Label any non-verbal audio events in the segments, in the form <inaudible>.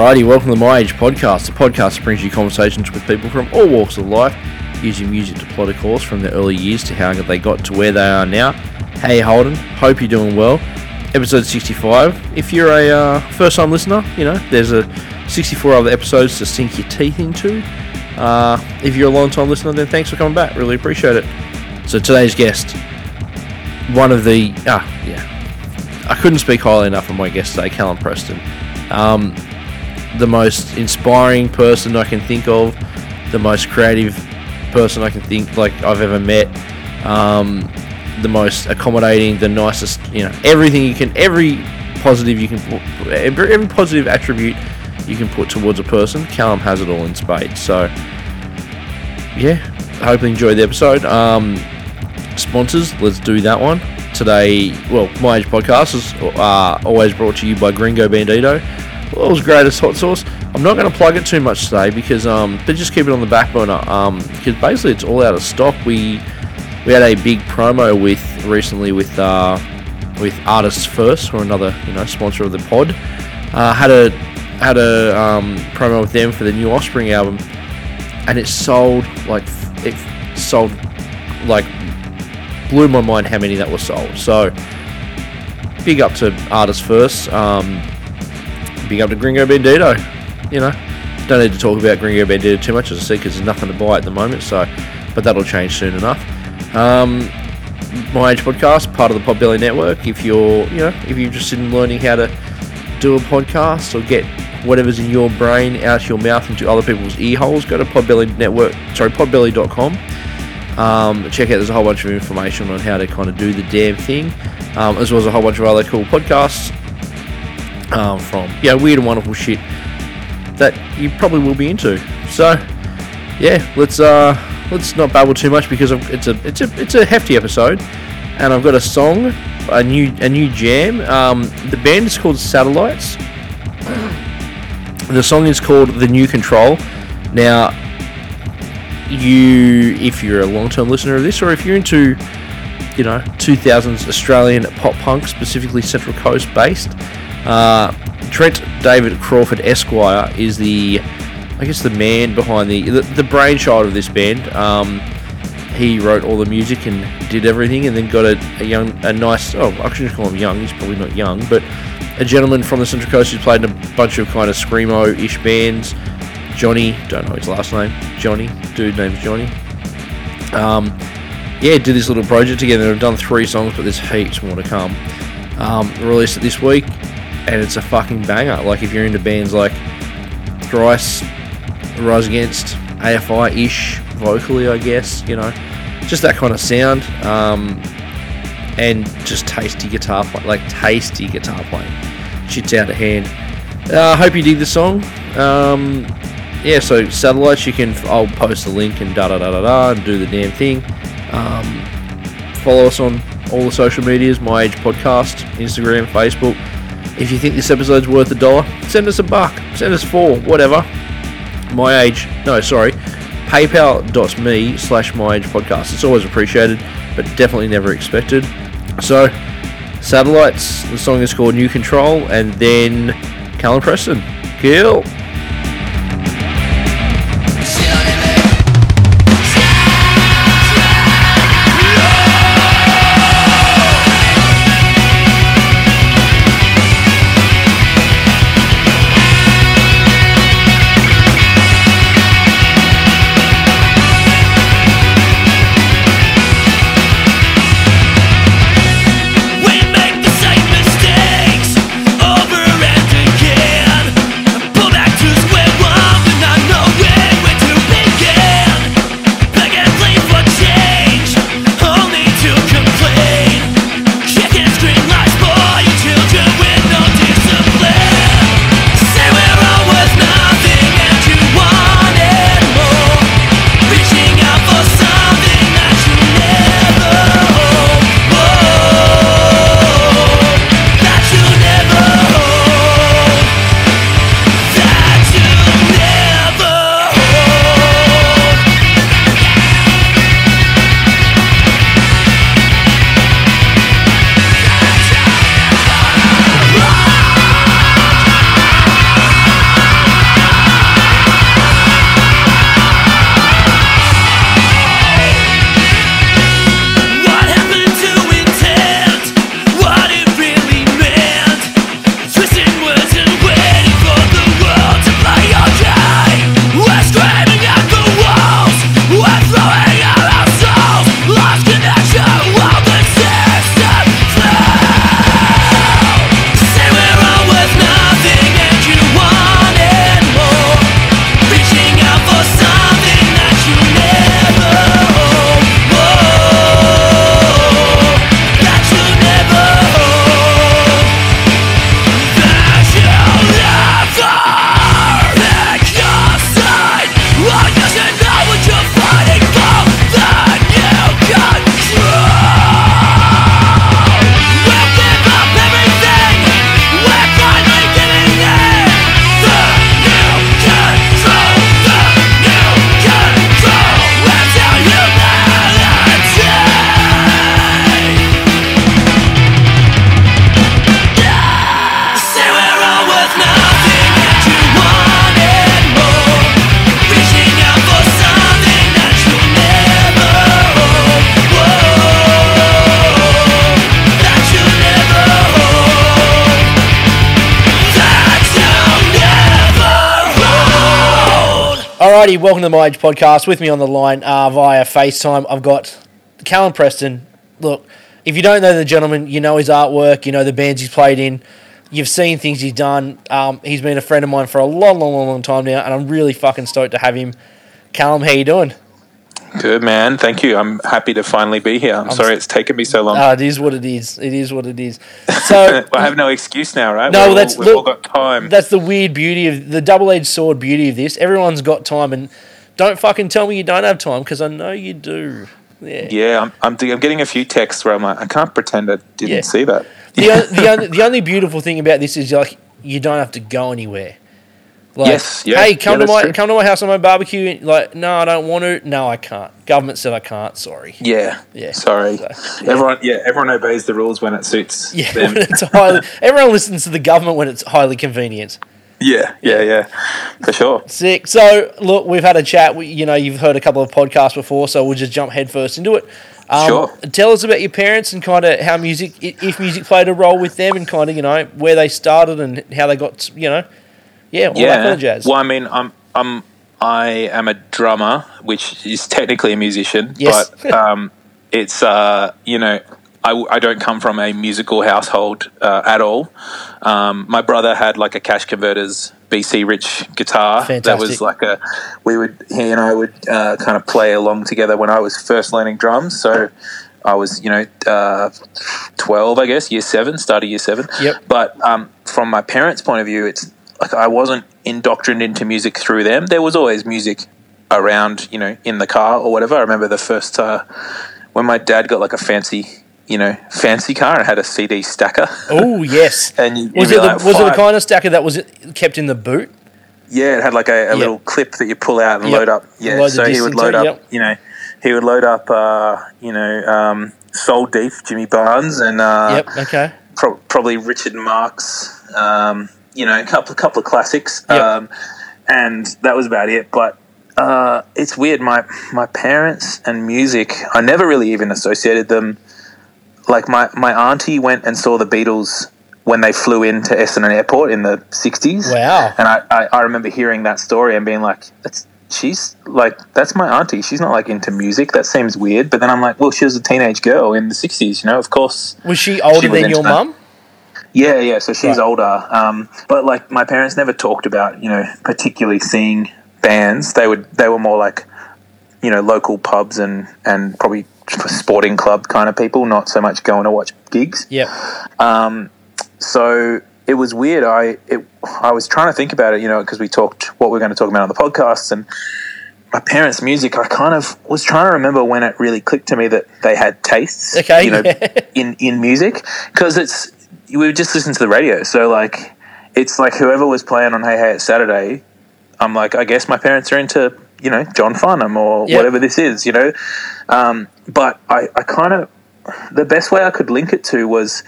Alrighty, welcome to My Age Podcast, the podcast that brings you conversations with people from all walks of life, using music to plot a course from their early years to how they got to where they are now. Hey Holden, hope you're doing well. Episode 65. If you're a uh, first time listener, you know, there's a 64 other episodes to sink your teeth into. Uh, if you're a long time listener, then thanks for coming back. Really appreciate it. So today's guest, one of the, ah, yeah, I couldn't speak highly enough of my guest today, Callum Preston. Um, the most inspiring person I can think of, the most creative person I can think like I've ever met, um, the most accommodating, the nicest, you know, everything you can, every positive you can, put, every, every positive attribute you can put towards a person, Callum has it all in spades. So, yeah, hope you enjoyed the episode. Um, sponsors, let's do that one. Today, well, my age podcast is uh, always brought to you by Gringo Bandito world's greatest hot sauce. I'm not going to plug it too much today because um, just keep it on the back burner. Um, because basically it's all out of stock. We we had a big promo with recently with uh, with Artists First, or another you know sponsor of the pod. Uh, had a had a um, promo with them for the new Offspring album, and it sold like it sold like blew my mind how many that was sold. So big up to Artists First. Um, big up to Gringo Bandito. You know, don't need to talk about Gringo Bandito too much, as I said, because there's nothing to buy at the moment. So, but that'll change soon enough. Um, my Age Podcast, part of the Podbelly Network. If you're, you know, if you're interested in learning how to do a podcast or get whatever's in your brain out your mouth into other people's ear holes, go to Podbelly Network. Sorry, Podbelly.com. Um, check out. There's a whole bunch of information on how to kind of do the damn thing, um, as well as a whole bunch of other cool podcasts um, from yeah weird and wonderful shit that you probably will be into. So yeah, let's uh let's not babble too much because it's a it's a it's a hefty episode, and I've got a song, a new a new jam. Um, the band is called Satellites. The song is called The New Control. Now, you if you're a long-term listener of this, or if you're into you know 2000s Australian pop punk, specifically Central Coast based. Uh, Trent David Crawford Esquire is the, I guess, the man behind the the, the brainchild of this band. Um, he wrote all the music and did everything, and then got a, a young, a nice. Oh, I shouldn't call him young. He's probably not young, but a gentleman from the Central Coast who's played in a bunch of kind of screamo-ish bands. Johnny, don't know his last name. Johnny, dude name's Johnny. Um, yeah, did this little project together. They've done three songs, but there's heaps more to come. Um, released it this week and it's a fucking banger. Like if you're into bands like Thrice, Rise Against, AFI ish vocally, I guess, you know, just that kind of sound, um, and just tasty guitar play, like tasty guitar playing. Shit's out of hand. I uh, hope you dig the song. Um, yeah, so satellites, you can. I'll post the link and da da da da da and do the damn thing. Um, follow us on all the social medias, My Age Podcast, Instagram, Facebook. If you think this episode's worth a dollar, send us a buck, send us four, whatever. My age, no, sorry, paypal.me slash my age podcast. It's always appreciated, but definitely never expected. So, Satellites, the song is called New Control, and then Callum Preston. Kill. Alrighty, welcome to the My Age podcast. With me on the line uh, via FaceTime, I've got Callum Preston. Look, if you don't know the gentleman, you know his artwork, you know the bands he's played in, you've seen things he's done. Um, he's been a friend of mine for a long, long, long, long time now, and I'm really fucking stoked to have him. Callum, how you doing? Good man, thank you. I'm happy to finally be here. I'm, I'm sorry it's taken me so long. Uh, it is what it is. It is what it is. <laughs> So well, I have no excuse now, right? No, we've that's all, we've all got time. That's the weird beauty of the double-edged sword beauty of this. Everyone's got time, and don't fucking tell me you don't have time because I know you do. Yeah. Yeah, I'm, I'm, I'm getting a few texts where I'm like, I can't pretend I didn't Yeah. see that. The, o- the, <laughs> only, the only beautiful thing about this is like you don't have to go anywhere. Like, Yes, yeah, hey, come yeah, to my true. come to my house on my barbecue. Like, no, I don't want to. No, I can't. Government said I can't. Sorry. Yeah, Yeah. Sorry, So, yeah. everyone. Yeah, everyone obeys the rules when it suits <laughs> Yeah, them. it's highly, everyone listens to the government when it's highly convenient. yeah, yeah, yeah, for sure. Sick. So, look, we've had a chat. We, you know, you've heard a couple of podcasts before, so we'll just jump headfirst into it. Um, Sure. Tell us about your parents and kind of how music, if music played a role with them, and kind of you know where they started and how they got, you know, yeah, all that kind of jazz. Well, I mean, I'm, I'm, I am a drummer, which is <laughs> technically a musician, Yes. but um, it's, uh, you know, I, I don't come from a musical household uh, at all. Um, my brother had like a cash converters BC Rich guitar. Fantastic. That was like a, we would, he and I would uh, kind of play along together when I was first learning drums. So I was, you know, uh, 12, I guess, year seven, started year seven. Yep. But um, from my parents' point of view, it's like I wasn't indoctrinated into music through them. There was always music around, you know, in the car or whatever. I remember the first uh, when my dad got like a fancy, you know, fancy car and had a CD stacker. Oh <laughs> yes. And you, Was it the, like, was it the kind of stacker that was kept in the boot? Yeah, it had like a, a little clip that you pull out and Yep. load up. Yeah, so he would load up. yep. You know, he would load up. Uh, you know, um, Soul Deep, Jimmy Barnes, and uh, yep. Okay. pro- probably Richard Marx. Um, you know, a couple couple of classics. Yep. Um, and that was about it. But uh, it's weird. My my parents and music, I never really even associated them. Like my my auntie went and saw the Beatles when they flew into Essendon Airport in the '60s. Wow. And I, I, I remember hearing that story and being like, that's she's like that's my auntie. She's not like into music. That seems weird. But then I'm like, well, she was a teenage girl in the '60s. You know, of course. Was she older She was than your mum? Yeah, yeah. So she's Right. older. Um, but like my parents never talked about, you know, particularly seeing bands. They would they were more like, you know, local pubs and and probably sporting club kind of people, not so much going to watch gigs. Yep. Um, so it was weird. I it, I was trying to think about it, you know, because we talked what we're going to talk about on the podcast and my parents' music. I kind of was trying to remember when it really clicked to me that they had tastes, Okay, you know, yeah. <laughs> in in music because it's we would just listen to the radio. So like it's like whoever was playing on Hey Hey It's Saturday. I'm like, I guess my parents are into you know John Farnham or Yep. whatever this is, you know. Um, but I, I kind of the best way I could link it to was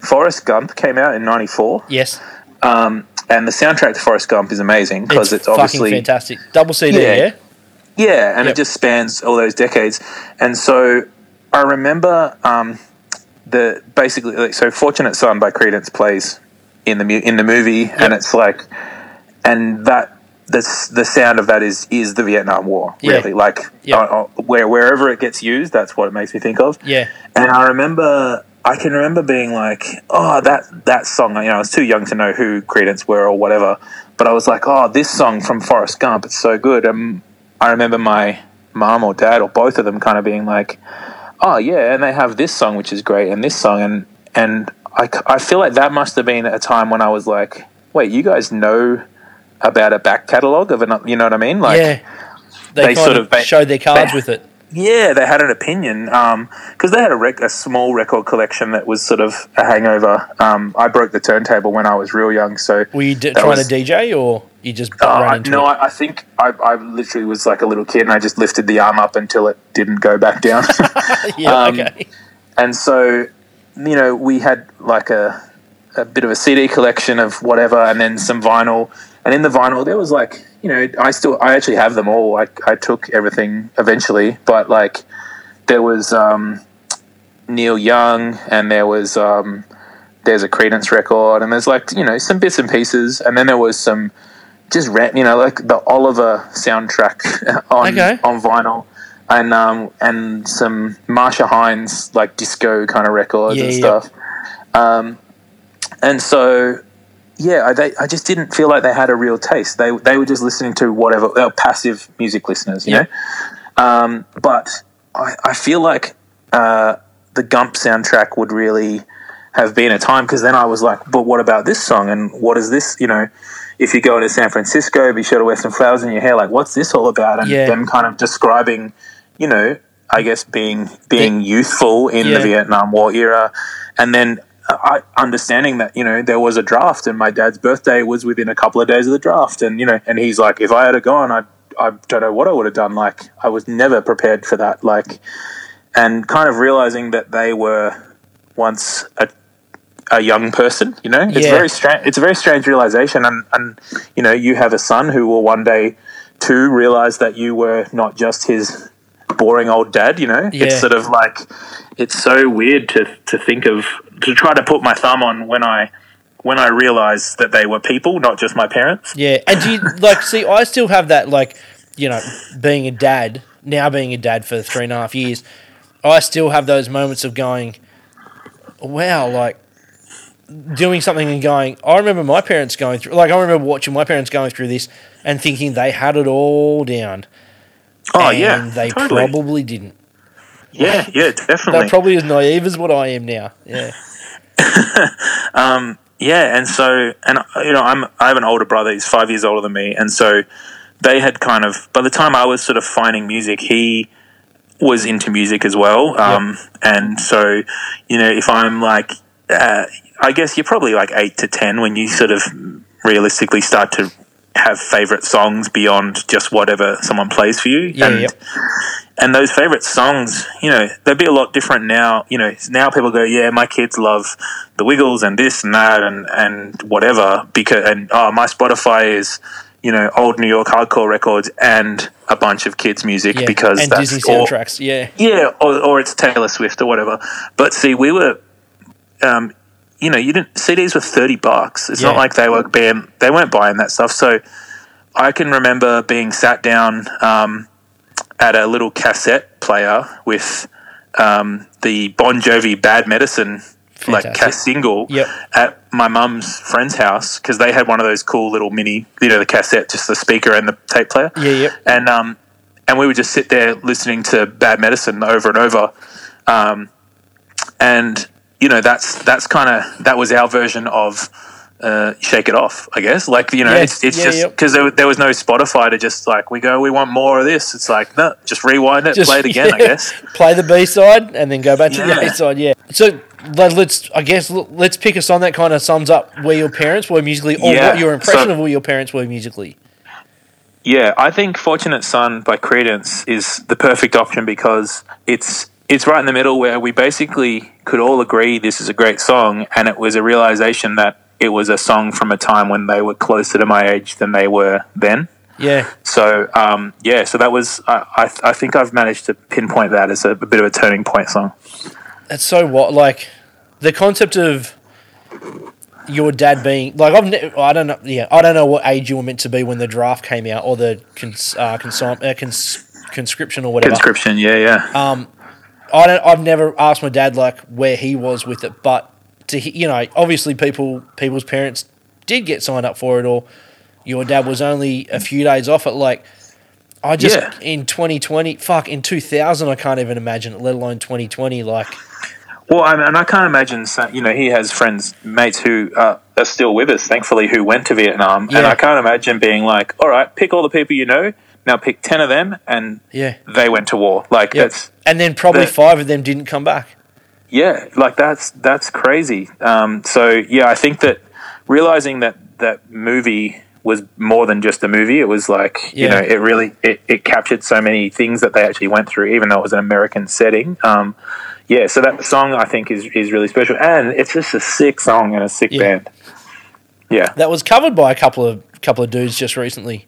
Forrest Gump came out in '94, Yes. um, and the soundtrack to Forrest Gump is amazing because it's, fucking obviously fantastic. Double CD. Yeah. Yeah. yeah, and Yep. it just spans all those decades. And so I remember um, the basically like, so "Fortunate Son" by Creedence plays in the mu- in the movie, and it's like, and that the the sound of that is is the Vietnam War Yeah. really like Yeah. uh, uh, where wherever it gets used, that's what it makes me think of. Yeah. And I remember, I can remember being like, oh, that that song. You know, I was too young to know who Creedence were or whatever, but I was like, oh, this song from Forrest Gump, it's so good. And I remember my mom or dad or both of them kind of being like, oh yeah, and they have this song which is great, and this song, and and I, I feel like that must have been a time when I was like, wait, you guys know about a back catalogue of an, you know what I mean? Like, yeah. They, they sort of, showed their cards with it. Yeah, they had an opinion because they had a, rec- a small record collection that was sort of a hangover. Um, I broke the turntable when I was real young, so Were you d- trying was- to DJ or you just uh, ran into no? I, I think I, I literally was like a little kid and I just lifted the arm up until it didn't go back down. <laughs> yeah. <laughs> um, okay. and so, you know, we had like a, a bit of a CD collection of whatever, and then some vinyl. And in the vinyl, there was like, you know, I still, I actually have them all. I, I took everything eventually, but like, there was um, Neil Young, and there was um, there's a Creedence record, and there's like, you know, some bits and pieces, and then there was some just rent, you know, like the Oliver soundtrack <laughs> on Okay. on vinyl, and um, and some Marcia Hines like disco kind of records Yeah, and yeah. stuff. Um, and so, yeah, I, they, I just didn't feel like they had a real taste. They they were just listening to whatever. They were passive music listeners, you Yeah. know. Um, but I, I feel like uh, the Gump soundtrack would really have been a time because then I was like, but what about this song and what is this? You know, if you go into San Francisco, be sure to wear some flowers in your hair. Like, what's this all about? And Yeah. them kind of describing, you know, I guess being being youthful in Yeah. the Vietnam War era, and then. I understanding that you know there was a draft and my dad's birthday was within a couple of days of the draft and you know and he's like if I had a gone I I don't know what I would have done like I was never prepared for that like and kind of realizing that they were once a, a young person you know it's Yeah. very strange it's a very strange realization and and you know you have a son who will one day too realize that you were not just his boring old dad you know Yeah. it's sort of like it's so weird to to think of to try to put my thumb on when I when I realized that they were people not just my parents Yeah, and do you like see? I still have that like you know being a dad now, being a dad for three and a half years. I still have those moments of going, wow, like doing something and going. I remember my parents going through. Like I remember watching my parents going through this and thinking they had it all down. Oh and yeah they totally. probably didn't. yeah <laughs> yeah definitely They're probably as naive as what I am now. Yeah, <laughs> Yeah, and so and you know I'm I have an older brother. He's five years older than me, and so they had kind of by the time I was sort of finding music, he was into music as well. Um, And so you know if I'm like, uh, I guess you're probably like eight to ten when you sort of realistically start to have favorite songs beyond just whatever someone plays for you. Yeah, and, yep. and those favorite songs, you know, they'd be a lot different now. You know, now people go, yeah, my kids love the Wiggles and this and that and and whatever because and oh, my Spotify is you know old New York hardcore records and a bunch of kids music yeah. because and that's Disney soundtracks. Yeah, yeah, or, or it's Taylor Swift or whatever. But see, we were, um, you know, you didn't CDs were thirty bucks. It's not like they were being they weren't buying that stuff. So I can remember being sat down um, at a little cassette player with um, the Bon Jovi "Bad Medicine" like Fantastic. cass single Yep. at my mum's friend's house because they had one of those cool little mini, you know, the cassette, just the speaker and the tape player yeah, yep. and um, and we would just sit there listening to Bad Medicine over and over, um, and you know that's that's kind of that was our version of uh, Shake It Off, I guess. Like you know, Yeah, it's it's yeah, just yep. because there, there was no Spotify to just like we go, we want more of this. It's like no, just rewind it, Just- play it <laughs> again, I guess. play the B side and then go back to the Yeah. A side. Yeah. So let- let's, I guess, let's pick a song that kind of sums up where your parents were musically, or Yeah, what your impression so- of where your parents were musically. Yeah, I think "Fortunate Son" by Creedence is the perfect option because it's it's right in the middle where we basically could all agree this is a great song, and it was a realization that it was a song from a time when they were closer to my age than they were then. Yeah. So um, yeah, so that was I, I I think I've managed to pinpoint that as a, a bit of a turning point song. That's so what like the concept of your dad being like I've ne- I don't know yeah I don't know what age you were meant to be when the draft came out or the cons, uh, consom- uh, cons- conscription or whatever. Conscription, yeah, yeah. I don't. I've never asked my dad like where he was with it, but to you know, obviously people people's parents did get signed up for it, or your dad was only a few days off it. Like I just Yeah. in 2020, fuck in 2000, I can't even imagine it, let alone 2020. Like Well, I and I can't imagine. You know, he has friends, mates who uh, are still with us, thankfully, who went to Vietnam, and I can't imagine being like, "All right, pick all the people you know. Now pick ten of them, and yeah, they went to war." Like Yep. that's and then probably five of them didn't come back. yeah, like that's that's crazy. Um, so yeah, I think that realizing that that movie was more than just a movie. It was like you know, it really it, it captured so many things that they actually went through, even though it was an American setting. Um, yeah, so that song I think is is really special, and it's just a sick song and a sick Yeah. band. Yeah. That was covered by a couple of couple of dudes just recently.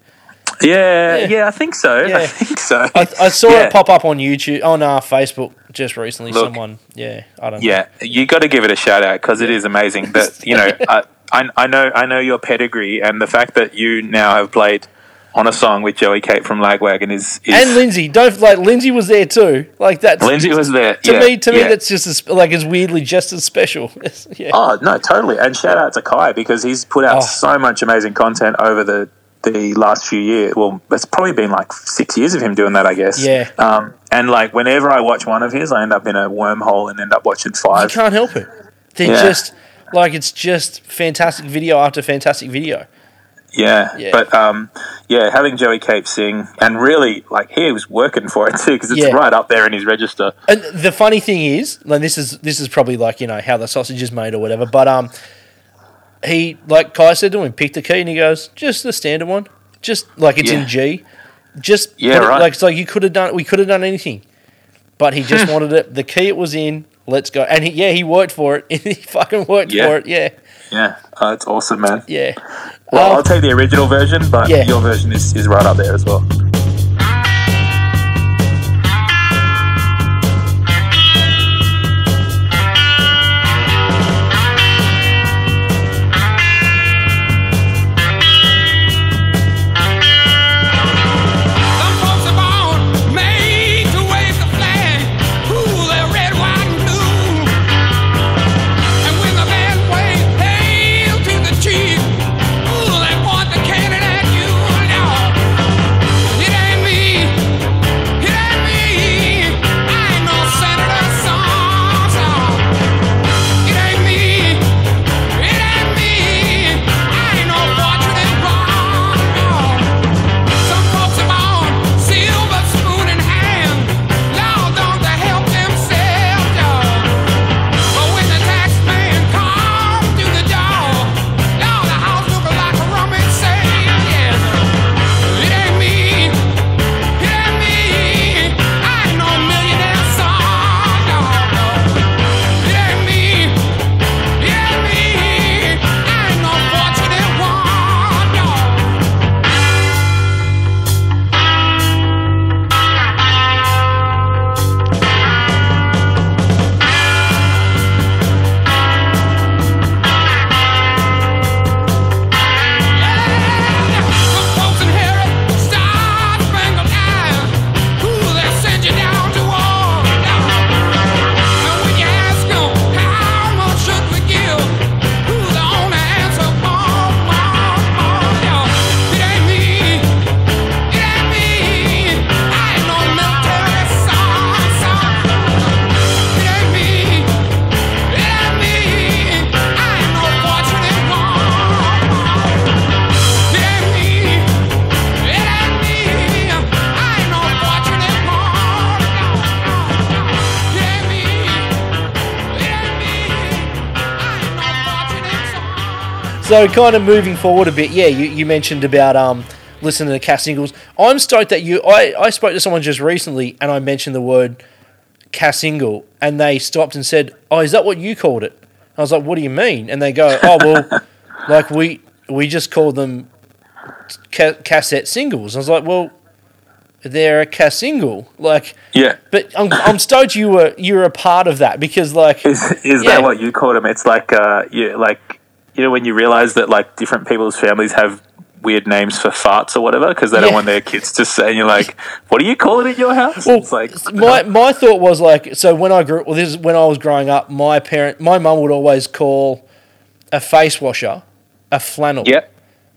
Yeah, Yeah. yeah, I think so. Yeah. <laughs> I think so. I, I saw Yeah. it pop up on YouTube on uh, Facebook just recently. Look. Someone, yeah, I don't. Yeah, you got to give it a shout out because it is amazing. That <laughs> you know, I, I, I know I know your pedigree and the fact that you now have played on a song with Joey Cape from Lagwagon is, is and Lindsay, don't like Lindsay was there too. Like that. Lindsay was there. to yeah, me. To me, that's just as, like as weirdly just as special. <laughs> yeah. Oh no, totally. And shout out to Kai because he's put out Oh. so much amazing content over the the last few years. Well, it's probably been like six years of him doing that, I guess. Yeah. Um, and like whenever I watch one of his, I end up in a wormhole and end up watching five. You can't help it. They're Yeah. just like it's just fantastic video after fantastic video. Yeah. Yeah. But um, yeah, having Joey Cape sing and really like he was working for it too because it's Yeah. right up there in his register. And the funny thing is, like this is this is probably like you know how the sausage is made or whatever. But um, he like Kai said to him, pick the key, and he goes, just the standard one, just like it's Yeah. in G, just Yeah, put it- like it's like you could have done, we could have done anything, but he just wanted it. The key it was in. Let's go, and he, yeah, he worked for it. <laughs> he fucking worked Yeah. for it. Yeah, Yeah, oh, it's awesome, man. yeah. Well, Um, I'll take the original version, but Yeah. your version is, is right up there as well. So kind of moving forward a bit, yeah, you, you mentioned about um listening to Cass singles. I'm stoked that you I, I spoke to someone just recently and I mentioned the word Cass single and they stopped and said, Oh, is that what you called it? I was like, What do you mean? And they go, Oh well <laughs> like we we just call them ca- cassette singles. I was like, Well, they're a Cass single. Like Yeah. but I'm, I'm stoked you were you were a part of that because like <laughs> Is is Yeah. that what you called them? It's like uh, you like you know when you realize that like different people's families have weird names for farts or whatever because they Yeah. don't want their kids to say. And you're like, what do you call it in your house? Well, it's like my my thought was like so when I grew well this is when I was growing up my parent my mum would always call a face washer a flannel yeah,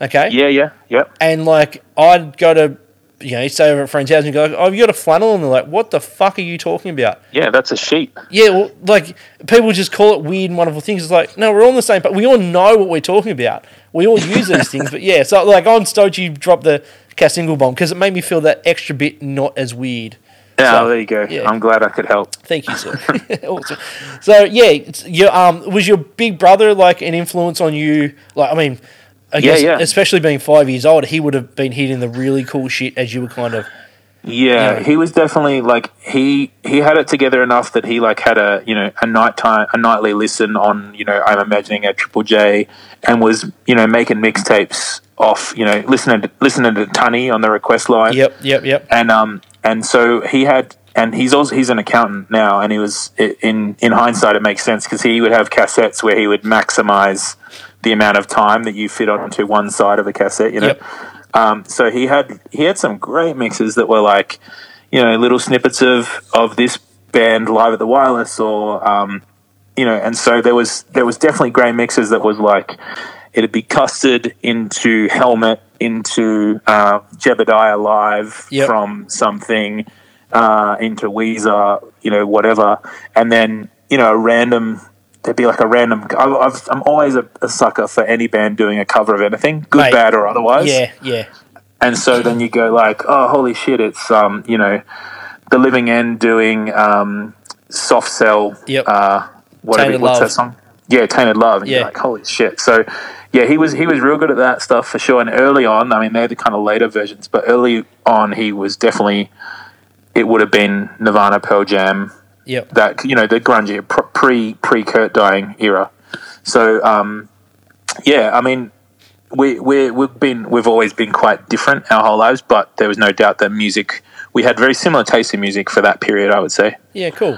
okay yeah, yeah, yeah. and like I'd go to you know you stay over at a friend's house and go oh you got a flannel and they're like what the fuck are you talking about Yeah, that's a sheep. yeah well like people just call it weird and wonderful things it's like no we're all on the same but we all know what we're talking about we all use these things but yeah so like I'm stoked you dropped the Cass single bomb because it made me feel that extra bit not as weird Yeah, So, there you go. yeah. I'm glad I could help. Thank you, sir. <laughs> awesome. So yeah, it's, you, um, was your big brother like an influence on you? Like, I mean, I Yeah, guess yeah. especially being five years old, he would have been hitting the really cool shit as you were kind of. Yeah, Yeah. he was definitely like he he had it together enough that he like had a you know a nighttime a nightly listen on you know I'm imagining a Triple J and was you know making mixtapes off you know listening to, listening to Tunny on the request line. Yep, yep, yep. and um and so he had and he's also he's an accountant now and he was in in hindsight it makes sense because he would have cassettes where he would maximize the amount of time that you fit onto one side of a cassette. You know, Yep. um, so he had he had some great mixes that were like, you know, little snippets of of this band live at the Wireless, or um, you know, and so there was there was definitely great mixes that was like it'd be custard into helmet into uh, Jebediah live Yep. from something uh, into Weezer, you know, whatever, and then you know a random. There'd be like a random. I- I've, I'm always a, a sucker for any band doing a cover of anything, good, Mate, bad, or otherwise. Yeah, yeah. And so then you go like, oh, holy shit! It's um, you know, the Living End doing um, Soft Cell. Yep. Uh, whatever. Tainted what's Love. that song? Yeah, Tainted Love. And Yeah. you're like, holy shit! So, yeah, he was he was real good at that stuff for sure. And early on, I mean, they're the kind of later versions, but early on, he was definitely. It would have been Nirvana, Pearl Jam, Yep. that you know the grunge pr- pre pre Kurt dying era. So um, yeah, I mean we we we've been we've always been quite different our whole lives, but there was no doubt that music we had very similar taste in music for that period. I would say. Yeah, cool.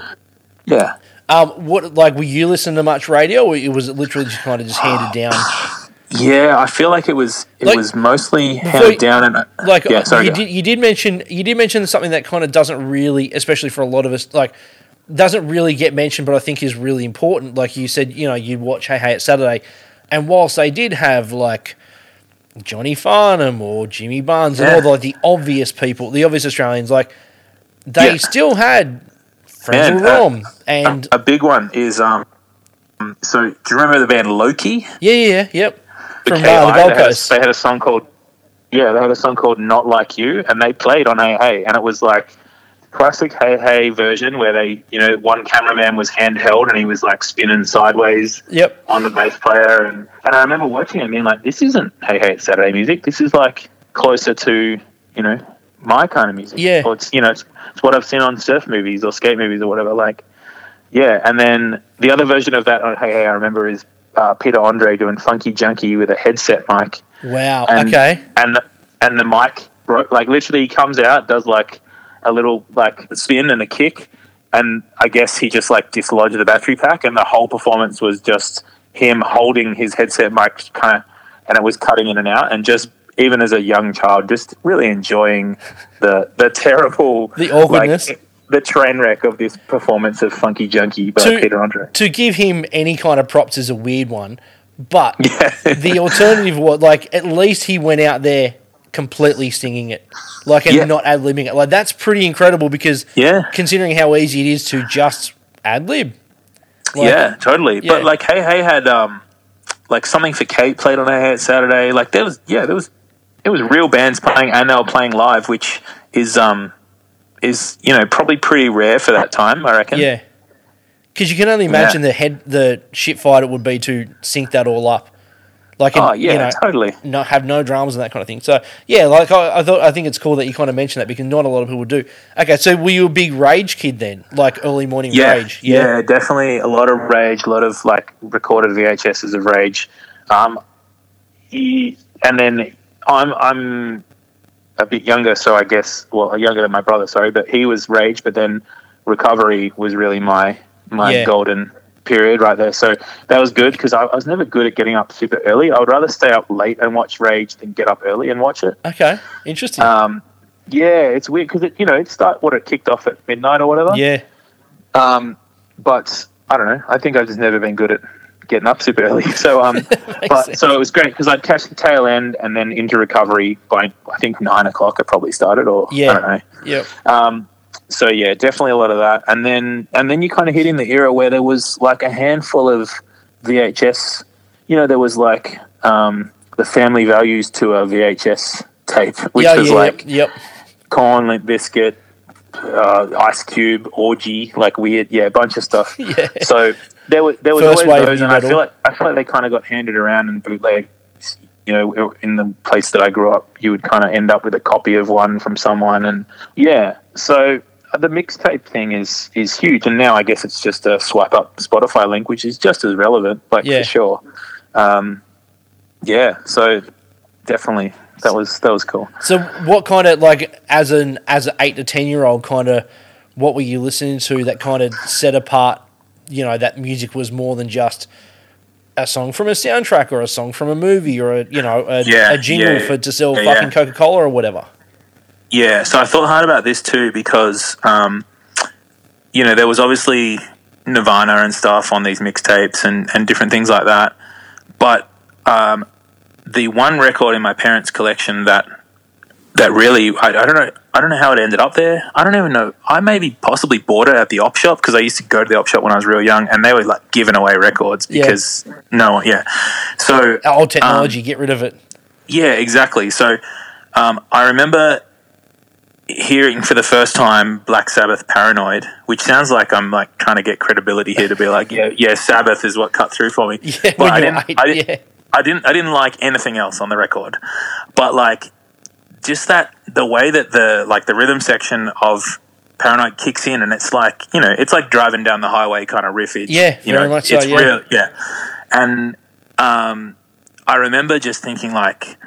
Yeah. Um, what like were you listening to much radio, or was it literally just kind of just handed <sighs> down? Yeah, I feel like it was it Like, was mostly handed you- down and Like yeah, sorry. you did, you did mention you did mention something that kind of doesn't really, especially for a lot of us, like doesn't really get mentioned, but I think is really important. Like you said, you know, you'd watch Hey Hey It's Saturday, and whilst they did have like Johnny Farnham or Jimmy Barnes and all the, like, the obvious people, the obvious Australians, like they Yeah. still had Friends Man, with uh, Rom, and a big one is um. So do you remember the band Loki? yeah, yeah, yeah, yep, from KI, uh, the Gold they, had a, Coast. they had a song called yeah, they had a song called "Not Like You," and they played on Hey, and it was like classic Hey Hey version where they, you know, one cameraman was handheld and he was like spinning sideways Yep, on the bass player, and and I remember watching it and being like, this isn't Hey Hey Saturday music. This is like closer to you know my kind of music. Yeah. or it's you know it's, it's what I've seen on surf movies or skate movies or whatever. Like, yeah, and then the other version of that on Hey Hey I remember is. Uh, Peter Andre doing "Funky Junkie" with a headset mic, wow, and, okay, and and the mic broke. Like literally, he comes out, does like a little like spin and a kick, and I guess he just like dislodged the battery pack, and the whole performance was just him holding his headset mic, kind of, and it was cutting in and out, and just even as a young child, just really enjoying the the terrible The awkwardness. like, the train wreck of this performance of Funky Junkie by To- Peter Andre. to give him any kind of props is a weird one, but <laughs> Yeah. the alternative was like at least he went out there completely singing it, like and Yeah. not ad libbing it. Like that's pretty incredible because Yeah. considering how easy it is to just ad lib. Like, yeah, totally. yeah. But like, Hey Hey had um, like something for Kate played on Hey Hey at Saturday. Like there was, yeah, there was, it was real bands playing and they were playing live, which is um, is you know probably pretty rare for that time. I reckon. yeah. Because you can only imagine the head, the shit fight it would be to sync that all up. Like, Oh yeah, you know, totally. not have no dramas and that kind of thing. So yeah, like I, I thought, I think it's cool that you kind of mentioned that because not a lot of people do. Okay, so were you a big Rage kid then, like early morning Yeah, Rage? yeah, definitely a lot of Rage, a lot of like recorded VHSs of Rage. Um, and then I'm I'm a bit younger, so I guess well younger than my brother, sorry, but he was Rage, but then Recovery was really my my Yeah. golden period right there. So that was good because I, I was never good at getting up super early. I would rather stay up late and watch Rage than get up early and watch it. Okay, interesting. Um, yeah, it's weird because it you know it start what it kicked off at midnight or whatever. yeah, Um, but I don't know. I think I've just never been good at getting up super early. <laughs> So um, <laughs> but sense. so it was great because I'd catch the tail end and then into recovery by I think nine o'clock. It probably started or Yeah. I don't know. yep, Um, so yeah, definitely a lot of that. And then and then you kind of hit in the era where there was like a handful of VHS. You know, there was like um, the Family Values Tour VHS tape, which yeah, was yeah, like yep, Korn, Limp Bizkit, uh, ice cube, orgy, like weird, yeah, a bunch of stuff. <laughs> yeah, So there was there was First always those, and I feel like I feel like they kind of got handed around and bootleg. You know, in the place that I grew up, you would kind of end up with a copy of one from someone, and yeah. So the mixtape thing is is huge, and now I guess it's just a swipe up Spotify link, which is just as relevant, like Yeah. for sure. Um, yeah, so definitely that was that was cool. So what kind of like as an as an eight to ten year old kind of what were you listening to that kind of set apart? You know that music was more than just a song from a soundtrack or a song from a movie or a you know a, Yeah, a jingle yeah, for to sell fucking. Coca Cola or whatever. Yeah, so I thought hard about this too because, um, you know, there was obviously Nirvana and stuff on these mixtapes and, and different things like that. But um, the one record in my parents' collection that that really I, I don't know I don't know how it ended up there. I don't even know. I maybe possibly bought it at the op shop because I used to go to the op shop when I was real young, and they were like giving away records Yeah. because no one, yeah. So Old technology, get rid of it. yeah, exactly. So um, I remember hearing for the first time Black Sabbath Paranoid, which sounds like I'm like trying to get credibility here to be like, yeah, yeah, Sabbath is what cut through for me. <laughs> Yeah, but I didn't, eight, I, didn't yeah. I didn't, I didn't like anything else on the record. But like, just that the way that the like the rhythm section of Paranoid kicks in, and it's like you know, it's like driving down the highway kind of riffage. Yeah, you very know, much so, it's yeah. real, yeah. And um, I remember just thinking like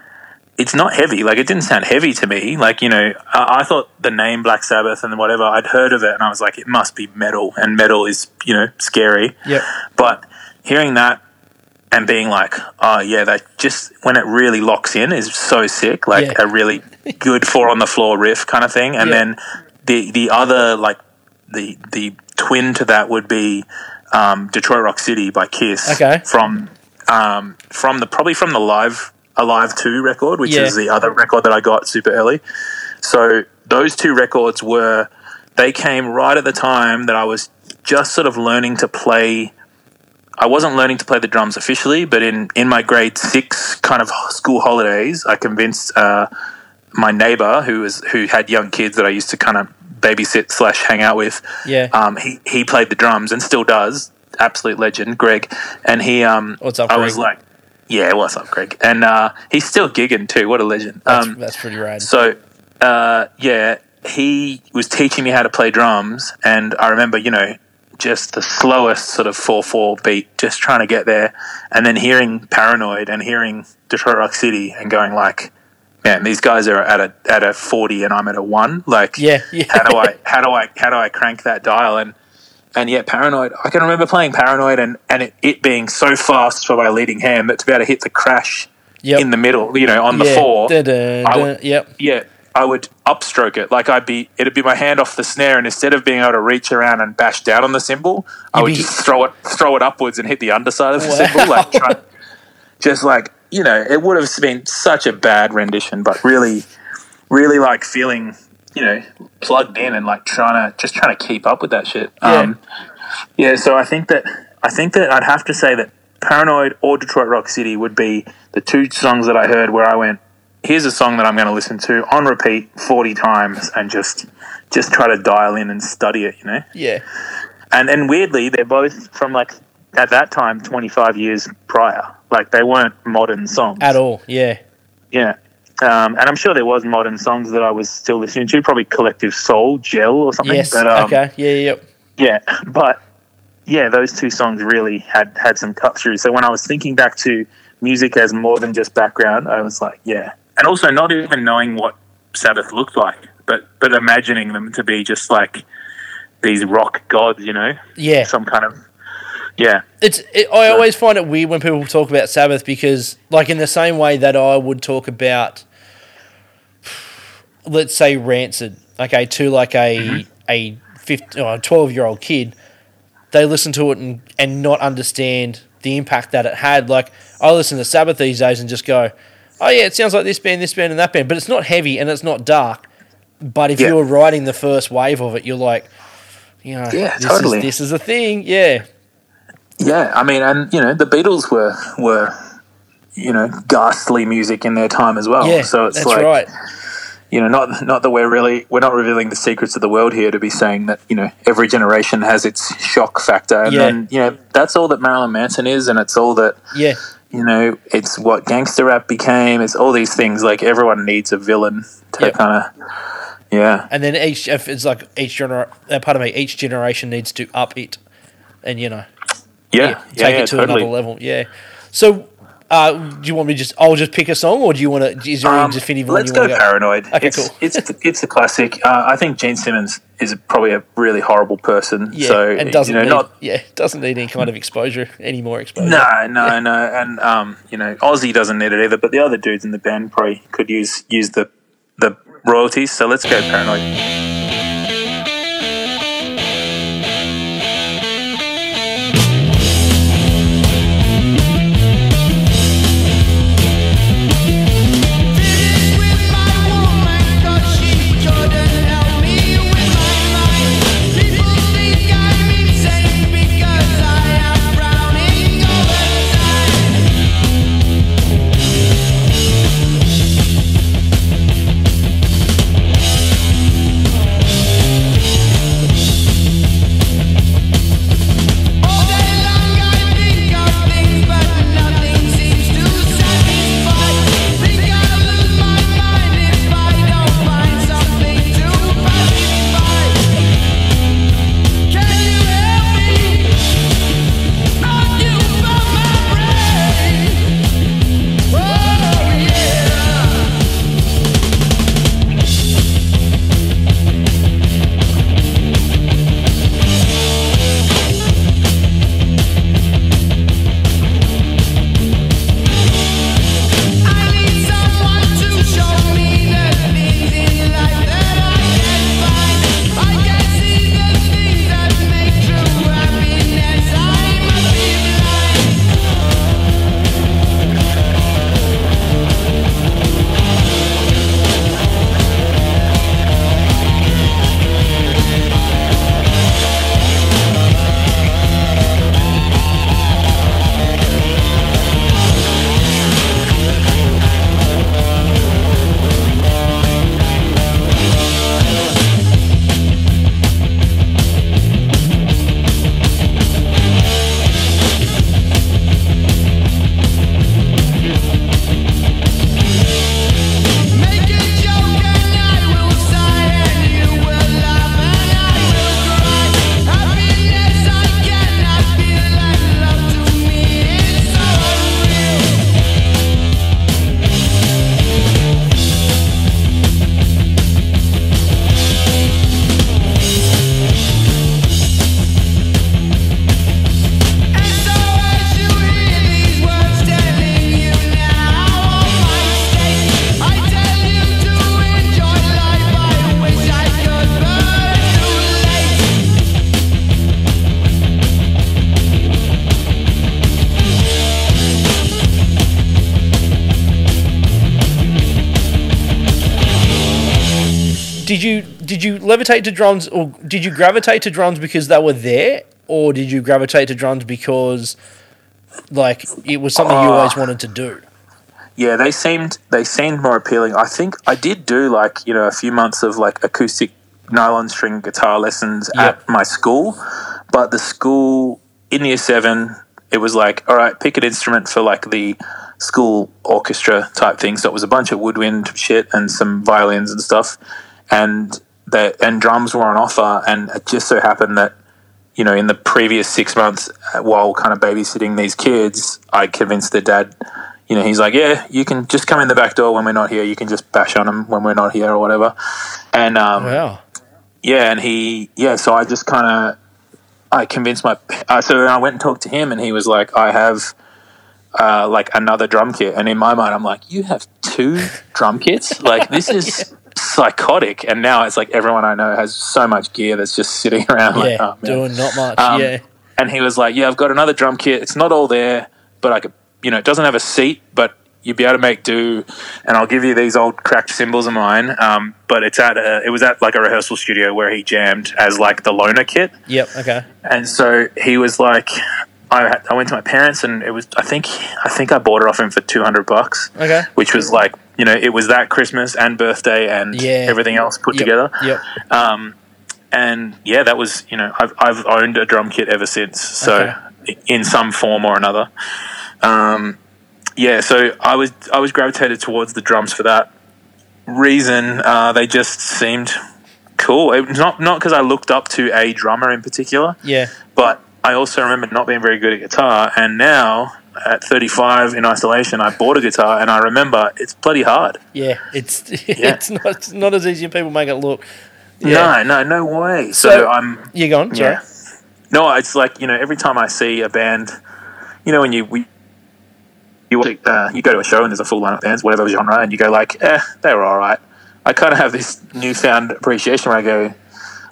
it's not heavy. Like it didn't sound heavy to me. Like you know, I, I thought the name Black Sabbath and whatever I'd heard of it, and I was like, it must be metal, and metal is you know scary. Yep. But hearing that and being like, oh yeah, that just when it really locks in is so sick. Like Yeah. a really <laughs> good four on the floor riff kind of thing, and Yeah. then the the other like the the twin to that would be um, Detroit Rock City by Kiss. Okay. From um, from the probably from the live Alive Two record, which Yeah. is the other record that I got super early. So those two records were they came right at the time that I was just sort of learning to play. I wasn't learning to play the drums officially, but in, in my grade six kind of school holidays, I convinced uh, my neighbor who was who had young kids that I used to kind of babysit slash hang out with. Yeah. Um, he he played the drums and still does. Absolute legend, Greg. And he um, What's up, I Greg? was like, yeah, what's up, Greg? And uh, he's still gigging too. What a legend. That's, um, that's pretty rad. so, uh, yeah, he was teaching me how to play drums, and I remember, you know, just the slowest sort of four four beat, just trying to get there, and then hearing Paranoid and hearing Detroit Rock City, and going like, man, these guys are at a at a forty, and I'm at a one. Like, Yeah, yeah. how do I <laughs> how do I how do I crank that dial and and yeah, Paranoid. I can remember playing Paranoid and, and it, it being so fast for my leading hand that to be able to hit the crash Yep. in the middle, you know, on the yeah. four, I da- would- Yep. yeah, I would upstroke it. Like I'd be, it'd be my hand off the snare, and instead of being able to reach around and bash down on the cymbal, I You'd would be- just throw it, throw it upwards and hit the underside of the Wow. cymbal, like try, <laughs> just like you know, it would have been such a bad rendition, but really, really like feeling, you know, plugged in and like trying to just trying to keep up with that shit. Yeah. Um, yeah. So I think that I think that I'd have to say that Paranoid or Detroit Rock City would be the two songs that I heard where I went, here's a song that I'm going to listen to on repeat 40 times and just just try to dial in and study it, you know. Yeah. And and weirdly, they're both from like at that time 25 years prior. Like they weren't modern songs At all. Yeah. yeah. Um, and I'm sure there was modern songs that I was still listening to, probably Collective Soul, Gel, or something. Yes. But, um, okay. Yeah. Yep. yeah, <laughs> but yeah, those two songs really had had some cut through. So when I was thinking back to music as more than just background, I was like, yeah, and also not even knowing what Sabbath looked like, but but imagining them to be just like these rock gods, you know, Yeah. some kind of yeah, It's. It, I always find it weird when people talk about Sabbath because, like, in the same way that I would talk about, let's say, Rancid, okay, to like a mm-hmm. a 15, or 12 year old kid, they listen to it and, and not understand the impact that it had. Like, I listen to Sabbath these days and just go, oh, yeah, it sounds like this band, this band, and that band, but it's not heavy and it's not dark. But if Yeah. you were riding the first wave of it, you're like, you know, Yeah, this, totally. is, this is a thing. Yeah. yeah. I mean, and you know, the Beatles were were you know ghastly music in their time as well. Yeah, so it's that's like right. You know, not not that we're really we're not revealing the secrets of the world here to be saying that you know every generation has its shock factor, and Yeah. then you know that's all that Marilyn Manson is, and it's all that Yeah, you know it's what gangster rap became. It's all these things. Like everyone needs a villain to kind of yeah, and then each if it's like each gener uh, pardon me, each generation needs to up it, and you know, yeah, yeah, take it to totally. another level. Yeah. So Uh, do you want me to just? I'll just pick a song, or do you want to? Is there Um, any definitive let's you go want paranoid. Okay, it's, cool. it's it's a classic. Uh, I think Gene Simmons is probably a really horrible person. Yeah, so and doesn't you know need, not yeah doesn't need any kind of exposure, any more exposure. no no no, and um you know Ozzy doesn't need it either. But the other dudes in the band probably could use use the the royalties. So let's go paranoid. Levitate to drums, or did you gravitate to drums because they were there, or did you gravitate to drums because like it was something you always ah. wanted to do? Yeah, they seemed they seemed more appealing. I think I did do like you know a few months of like acoustic nylon string guitar lessons Yep. at my school, but the school in year seven it was like all right, pick an instrument for like the school orchestra type thing. So it was a bunch of woodwind shit and some violins and stuff, and the and drums were on offer. And it just so happened that you know, in the previous six months, uh, while kind of babysitting these kids, I convinced their dad. You know, he's like, "Yeah, you can just come in the back door when we're not here. You can just bash on them when we're not here or whatever." And um, Wow. yeah, and he, yeah, so I just kind of, I convinced my, uh, so I went and talked to him, and he was like, "I have." Uh, like another drum kit, and in my mind, I'm like, "You have two drum kits? Like this <laughs> is psychotic." And now it's like everyone I know has so much gear that's just sitting <laughs> around. Yeah, like, oh, doing not much. Um, yeah. And he was like, "Yeah, I've got another drum kit. It's not all there, but I could, you know, it doesn't have a seat, but you'd be able to make do. And I'll give you these old cracked cymbals of mine. Um, but it's at a, it was at like a rehearsal studio where he jammed as like the loner kit. Yep. Okay. And so he was like, I, had- I went to my parents, and it was I think I think I bought it off him for two hundred bucks, Okay. which was like you know it was that Christmas and birthday and Yeah. everything else put Yep, together. Yep. Um, and yeah, that was you know I've I've owned a drum kit ever since. So in some form or another. Um, yeah, so I was I was gravitated towards the drums for that reason. Uh, they just seemed cool. It, not not because I looked up to a drummer in particular, Yeah. but I also remember not being very good at guitar, and now at 35 in isolation, I bought a guitar, and I remember it's bloody hard. Yeah, it's <laughs> it's not it's not as easy as people make it look. Yeah. No, no, no way. So, So- I'm You go on, sorry. yeah. No, it's like you know every time I see a band, you know when you we. You, uh, you go to a show and there's a full line of bands, whatever genre, and you go like, eh, they were all right. I kind of have this newfound appreciation where I go,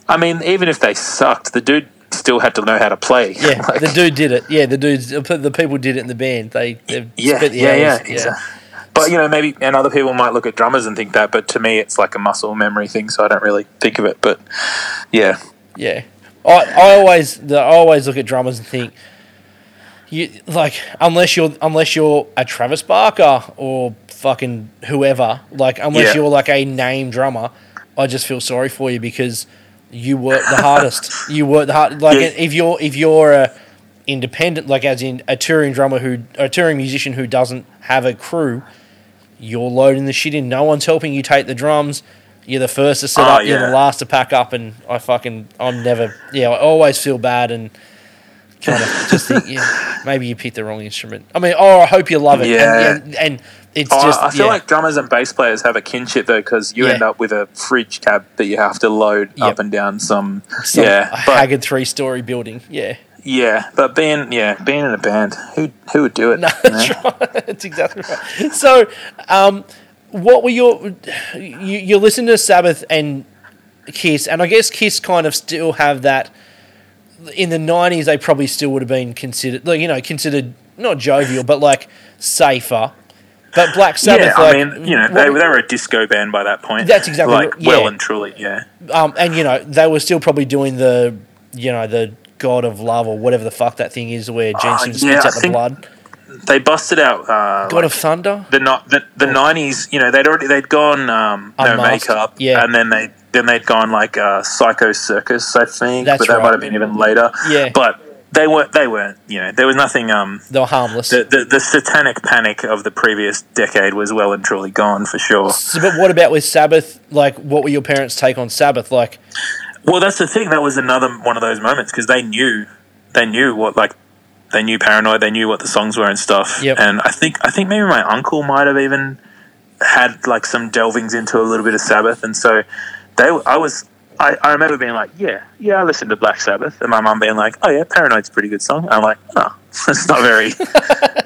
I mean, even if they sucked, the dude still had to know how to play. Yeah, <laughs> Like- the dude did it. Yeah, the dudes, the people did it in the band. They, they yeah, spent the yeah, yeah, exactly. But you know, maybe and other people might look at drummers and think that, but to me, it's like a muscle memory thing, so I don't really think of it. But yeah, Yeah, I, I always I always look at drummers and think, you like unless you're unless you're a Travis Barker or fucking whoever, like unless Yeah. you're like a name drummer, I just feel sorry for you because you work the hardest. you work the hard. Like Yeah. if you're if you're a independent, like as in a touring drummer who a touring musician who doesn't have a crew, you're loading the shit in. No one's helping you take the drums. You're the first to set Oh, ah, up. You're the last to pack up, and I fucking I'm never. Yeah, I always feel bad and kind of just think, <laughs> yeah, maybe you picked the wrong instrument. I mean, oh, I hope you love it. Yeah. and, and, and it's Oh, just I feel yeah. like drummers and bass players have a kinship though, because you Yeah. end up with a fridge cab that you have to load Yep. up and down some. some yeah, a but haggard three story building. Yeah, yeah, but being yeah being in a band, who who would do it? <laughs> no, that's right. That's exactly right. So, um, what were your you, you listen to Sabbath and Kiss, and I guess Kiss kind of still have that. In the nineties, they probably still would have been considered, like you know, considered not jovial, but like safer. But Black Sabbath, yeah, like, I mean, you know, they, what- they were a disco band by that point. That's exactly like right, well and truly, yeah. um, and you know, they were still probably doing the, you know, the God of Love or whatever the fuck that thing is, where Oh, Simmons yeah, spits I out the blood. They busted out uh, God like of Thunder. the not the the nineties. You know, they'd already they'd gone um, no Unmasked, makeup, yeah. and then they then they'd gone like uh, Psycho Circus, I think, That's but that right. might have been even later. Yeah. but they weren't. They weren't. You know, there was nothing. Um, They were harmless. the, the the satanic panic of the previous decade was well and truly gone for sure. So, but what about with Sabbath? Like, what were your parents' take on Sabbath? Like, Well, that's the thing. That was another one of those moments because they knew, they knew what like, they knew Paranoid. They knew what the songs were and stuff. Yep. And I think I think maybe my uncle might have even had like some delvings into a little bit of Sabbath, and so they. I was. I, I remember being like, yeah, yeah, I listened to Black Sabbath, and my mum being like, oh yeah, Paranoid's a pretty good song. I'm like, oh, <laughs> it's not very.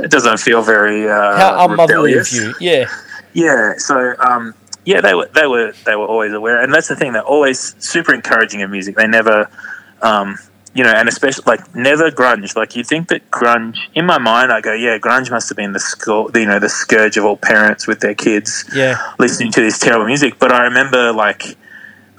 it doesn't feel very. Uh, how unmotherly of you? Yeah, Yeah, so um, yeah, they were they were they were always aware, and that's the thing. They're always super encouraging of music. They never, um, you know, and especially like never grunge. Like you think that grunge. In my mind, I go, yeah, grunge must have been the scour you know, the scourge of all parents with their kids yeah, listening to this terrible music. But I remember like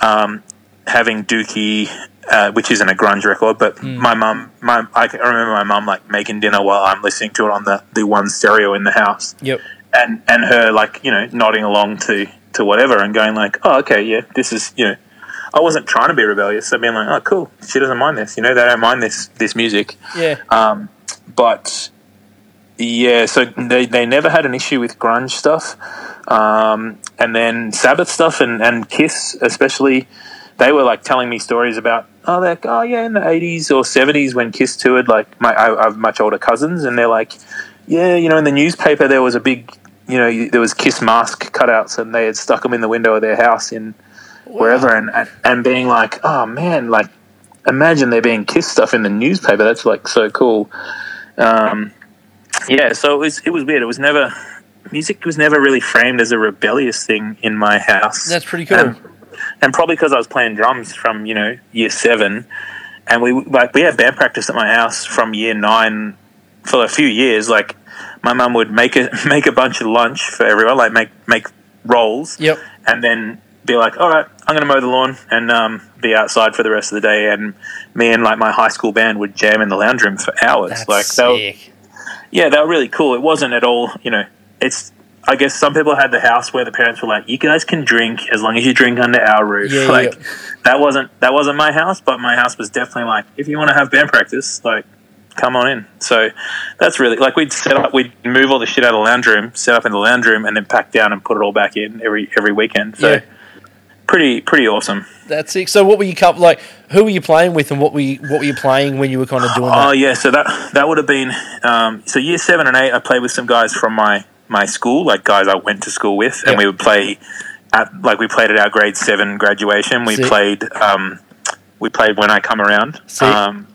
um, having Dookie, uh, which isn't a grunge record, but Hmm. my mum, my I I remember my mum like making dinner while I'm listening to it on the the one stereo in the house yep, and and her like you know nodding along to to whatever and going like oh okay yeah this is you know I wasn't trying to be rebellious so being like oh cool she doesn't mind this you know they don't mind this this music yeah. um, but yeah so they, they never had an issue with grunge stuff. Um, and then Sabbath stuff and, and Kiss especially they were like telling me stories about oh they're like, oh yeah in the 80s or 70s when Kiss toured like my I, I have much older cousins and they're like yeah you know in the newspaper there was a big you know there was Kiss mask cutouts and they had stuck them in the window of their house in wherever and, and and being like oh man like imagine there being Kiss stuff in the newspaper that's like so cool. Um, yeah so it was it was weird it was never music was never really framed as a rebellious thing in my house That's pretty cool. and, and probably because I was playing drums from you know year seven, and we like we had band practice at my house from year nine for a few years. Like my mum would make a <laughs> make a bunch of lunch for everyone, like make make rolls, Yep. and then be like, all right, I'm going to mow the lawn and um, be outside for the rest of the day. And me and like my high school band would jam in the lounge room for hours. That's like were, sick. Yeah, they were really cool. It wasn't at all, you know, it's, I guess some people had the house where the parents were like, you guys can drink as long as you drink under our roof. Yeah, like, yeah. that wasn't, that wasn't my house, but my house was definitely like, if you want to have band practice, like, come on in. So that's really, like, we'd set up, we'd move all the shit out of the lounge room, set up in the lounge room, and then pack down and put it all back in every, every weekend. So Yeah. Pretty pretty awesome. That's it. So what were you like? Who were you playing with, and what were you what were you playing when you were kind of doing Oh that? yeah, so that that would have been um, so year seven and eight. I played with some guys from my my school, like guys I went to school with, and Yeah. we would play at like we played at our grade seven graduation. We played um, we played when I come around. Um,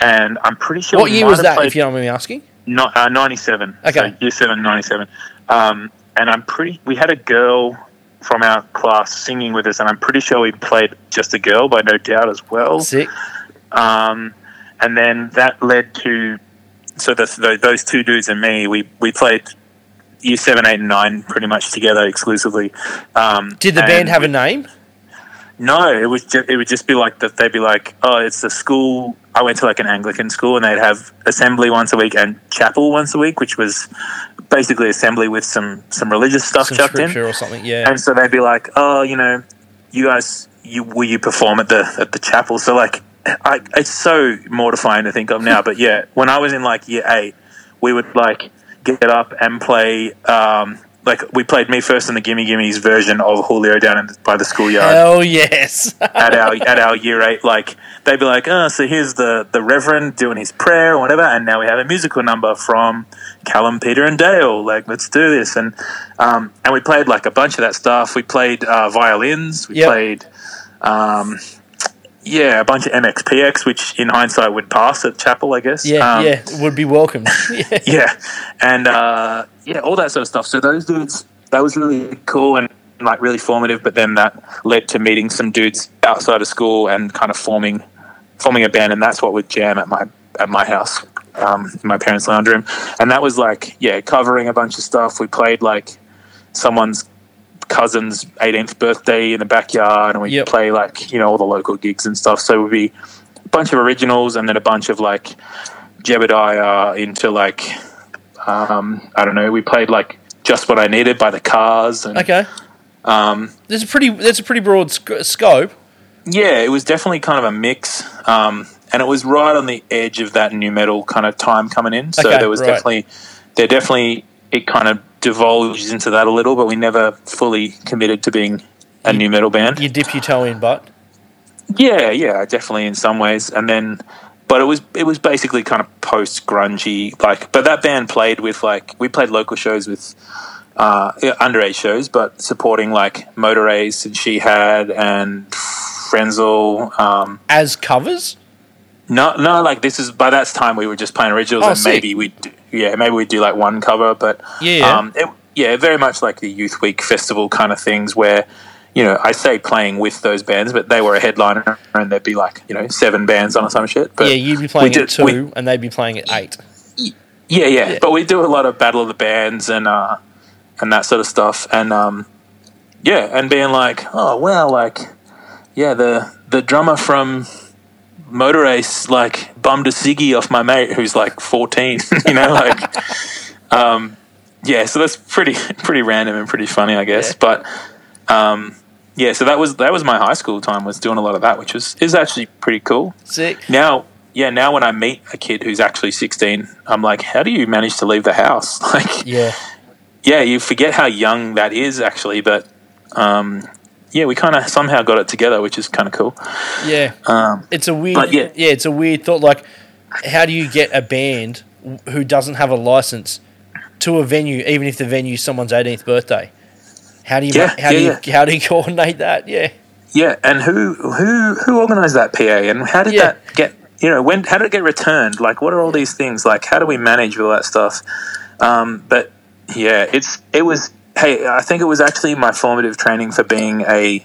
and I'm pretty sure what year was that? If you don't mind me asking. No, uh, 97. Okay. So year 7, 97. Um, and I'm pretty, we had a girl from our class singing with us, and I'm pretty sure we played Just a Girl by No Doubt as well. Sick. Um, and then that led to, so the, the, those two dudes and me, we, we played year 7, 8, and 9 pretty much together exclusively. Um, Did the band have we- a name? no, it was just, it would just be like that. They'd be like, "Oh, it's the school." I went to like an Anglican school, and they'd have assembly once a week and chapel once a week, which was basically assembly with some some religious stuff Some chucked in. or something? Yeah. And so they'd be like, "Oh, you know, you guys, you will you perform at the at the chapel?" So like, I, it's so mortifying to think of now, but yeah, when I was in like year eight, we would like get up and play. Um, like we played Me First and the Gimme Gimmes version of Julio down in, by the schoolyard Hell yes. <laughs> at our at our year eight, like they'd be like, "Oh, so here's the the Reverend doing his prayer or whatever," and now we have a musical number from Callum, Peter, and Dale. Like, let's do this, and um, and we played like a bunch of that stuff. We played uh, violins. We Yep. played. Um, yeah, a bunch of MXPX, which in hindsight would pass at chapel, I guess. yeah, Um, yeah. Would be welcome. yeah. <laughs> <laughs> yeah, and uh, yeah, all that sort of stuff. So those dudes, that was really cool and like really formative. But then that led to meeting some dudes outside of school and kind of forming forming a band, and that's what would jam at my at my house, um, in my parents' lounge room, and that was like yeah, covering a bunch of stuff. We played like someone's cousin's 18th birthday in the backyard and we Yep. play like you know all the local gigs and stuff so it would be a bunch of originals and then a bunch of like Jebediah into like um, I don't know. We played like just what I needed by the Cars, and Okay. um, There's a pretty. There's a pretty broad sc- scope. yeah, it was definitely kind of a mix. Um, and it was right on the edge of that nu metal kind of time coming in. So Okay, there was right. definitely, there definitely it kind of divulged into that a little, but we never fully committed to being a nu metal band. You dip your toe in, but Yeah, yeah, definitely in some ways. And then, but it was it was basically kind of post grungy, like. But that band played with like we played local shows with uh, underage shows, but supporting like Motor Ace and Shihad and Frenzal. Um, as covers. No, no, like this is by that time we were just playing originals, Oh, and sick. maybe we, yeah, maybe we do like one cover, but Yeah, yeah. um, it, yeah, very much like the Youth Week festival kind of things where. You know, I say playing with those bands, but they were a headliner, and there'd be like you know seven bands on or some shit. But yeah, you'd be playing we at did- two, we- and they'd be playing at eight. yeah, yeah, Yeah. But we do a lot of battle of the bands and uh, and that sort of stuff, and um, yeah, and being like, oh well, like yeah, the the drummer from Motor Ace like bummed a ciggy off my mate who's like fourteen, <laughs> you know, like um, yeah. So that's pretty <laughs> pretty random and pretty funny, I guess. Yeah. But um, yeah, so that was that was my high school time was doing a lot of that, which was is actually pretty cool Sick. now yeah now when i meet a kid who's actually 16 i'm like how do you manage to leave the house <laughs> like Yeah. yeah you forget how young that is actually but um yeah we kind of somehow got it together which is kind of cool Yeah. um It's a weird. Yeah. yeah, it's a weird thought. Like, how do you get a band who doesn't have a license to a venue, even if the venue's someone's 18th birthday? How do you? Yeah, how do yeah, you? How do you <laughs> coordinate that? Yeah. yeah and who who who organized that pa and how did Yeah. that get you know when how did it get returned like what are all these things like how do we manage all that stuff um but yeah it's it was hey i think it was actually my formative training for being a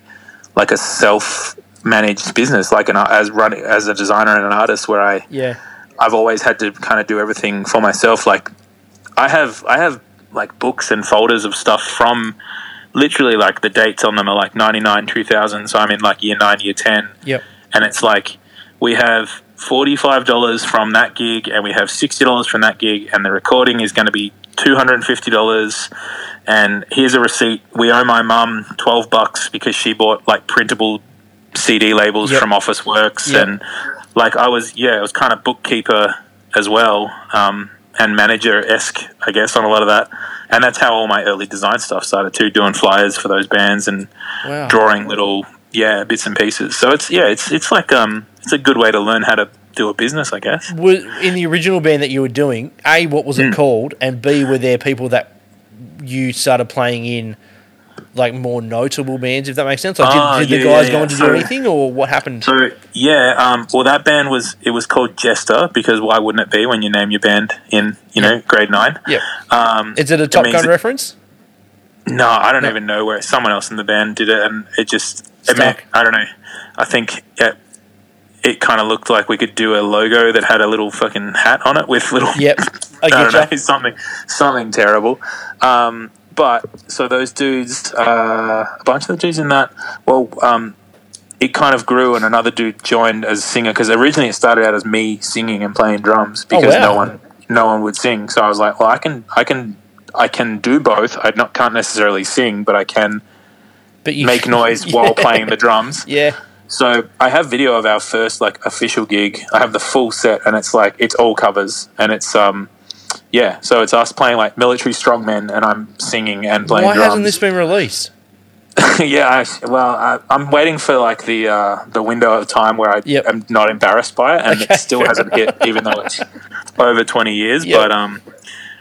like a self managed business like an as running as a designer and an artist where i Yeah. I've always had to kind of do everything for myself. Like I have I have like books and folders of stuff from literally like the dates on them are like 99 2000 so I'm in like year 9 year 10 Yep. and it's like we have $45 from that gig and we have $60 from that gig and the recording is going to be $250 and here's a receipt we owe my mum 12 bucks because she bought like printable CD labels Yep. from Officeworks Yep. and like I was yeah I was kind of bookkeeper as well um, and manager esque, I guess, on a lot of that. And that's how all my early design stuff started too, doing flyers for those bands and Wow. drawing little yeah bits and pieces. So it's yeah, it's it's like um it's a good way to learn how to do a business, I guess. Were, in the original band that you were doing, A, what was it Hmm. called? And B, were there people that you started playing in, like more notable bands, if that makes sense? Like, Ah, did, did the yeah, guys yeah, go on to do anything, or what happened? So yeah, um, well that band was it was called Jester because why wouldn't it be when you name your band in you know grade nine? yeah. Um, Is it a Top means Gun it- reference? No, I don't No. even know where someone else in the band did it, and it just it meant, I don't know. I think it, it kind of looked like we could do a logo that had a little fucking hat on it with little Yep. <laughs> I I don't know, <laughs> something something terrible. Um, but so those dudes, uh, a bunch of the dudes in that, well, um, it kind of grew, and another dude joined as a singer because originally it started out as me singing and playing drums because wow. no one no one would sing. So I was like, well, I can I can I can do both. I not can't necessarily sing, but I can But you make <laughs> noise while playing the drums. Yeah. So I have video of our first like official gig. I have the full set, and it's like it's all covers, and it's um, yeah. So it's us playing like military strongmen, and I'm singing and playing Why drums. hasn't this been released? <laughs> yeah, I, well, I, I'm waiting for like the uh, the window of time where I Yep. am not embarrassed by it, and Okay, it still hasn't hit, <laughs> even though it's over 20 years. Yep. But um,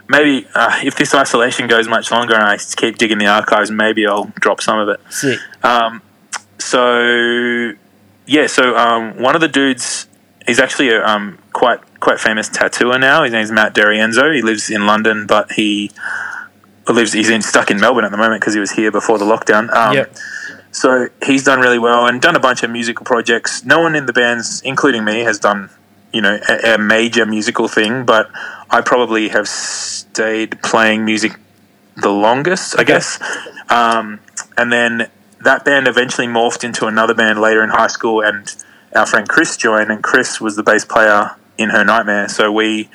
maybe uh, if this isolation goes much longer and I keep digging the archives, maybe I'll drop some of it. Sick. So yeah, so um, one of the dudes, he's actually a um, quite quite famous tattooer now. His name's Matt Derienzo. He lives in London, but he lives he's in, stuck in Melbourne at the moment because he was here before the lockdown. Um, Yep. So he's done really well and done a bunch of musical projects. No one in the bands, including me, has done you know a, a major musical thing, but I probably have stayed playing music the longest, I guess. Um, and then that band eventually morphed into another band later in high school, and our friend Chris joined, and Chris was the bass player in Her Nightmare. So we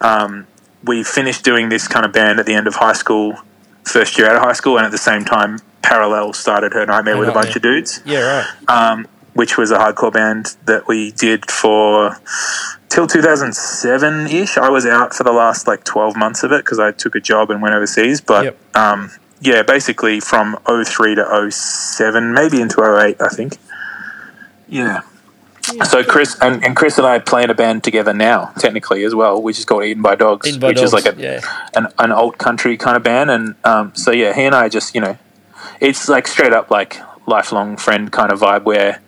um, we finished doing this kind of band at the end of high school, first year out of high school, and at the same time, Parallel started Her Nightmare Her with a bunch of dudes Yeah, right. um, which was a hardcore band that we did for till 2007 ish. I was out for the last like 12 months of it because I took a job and went overseas. But Yep. um, yeah, basically from 03 to 07, maybe into 08, I think. Yeah. So Chris and, and Chris and I play in a band together now, technically as well, which is called Eaten by Dogs, Eaten by which is like a yeah. an, an old country kind of band. And um, so yeah, he and I just you know, it's like straight up like lifelong friend kind of vibe where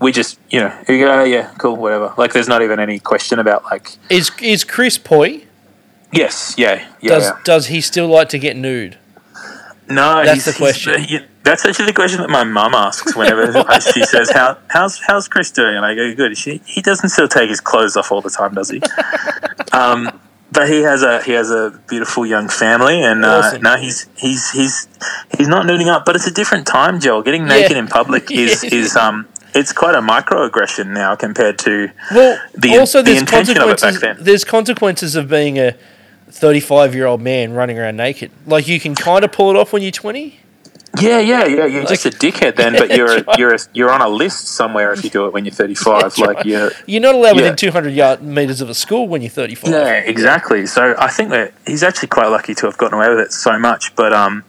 we just you know you go, "Oh, yeah cool whatever like there's not even any question about like Is is Chris Poi? yes yeah yeah, Does yeah. does he still like to get nude? No That's the question. he- that's actually the question that my mum asks whenever <laughs> she says how how's how's Chris doing and I go good she he doesn't still take his clothes off all the time does he <laughs> um but he has a he has a beautiful young family and uh, Awesome. no he's he's he's he's not nuding up but it's a different time Joel getting naked in public <laughs> is Yeah. is um it's quite a microaggression now compared to Well, The- also the there's intention of it back consequences. then. There's consequences of being a 35 year old man running around naked. Like you can kind of pull it off when you're 20. Yeah, yeah, yeah. You're just a dickhead then, <laughs> but you're that's right. you're you're on a list somewhere if you do it when you're 35. That's like you're You're not allowed Yeah. within 200 yard meters of a school when you're 35. yeah, exactly. So I think that he's actually quite lucky to have gotten away with it so much. But um,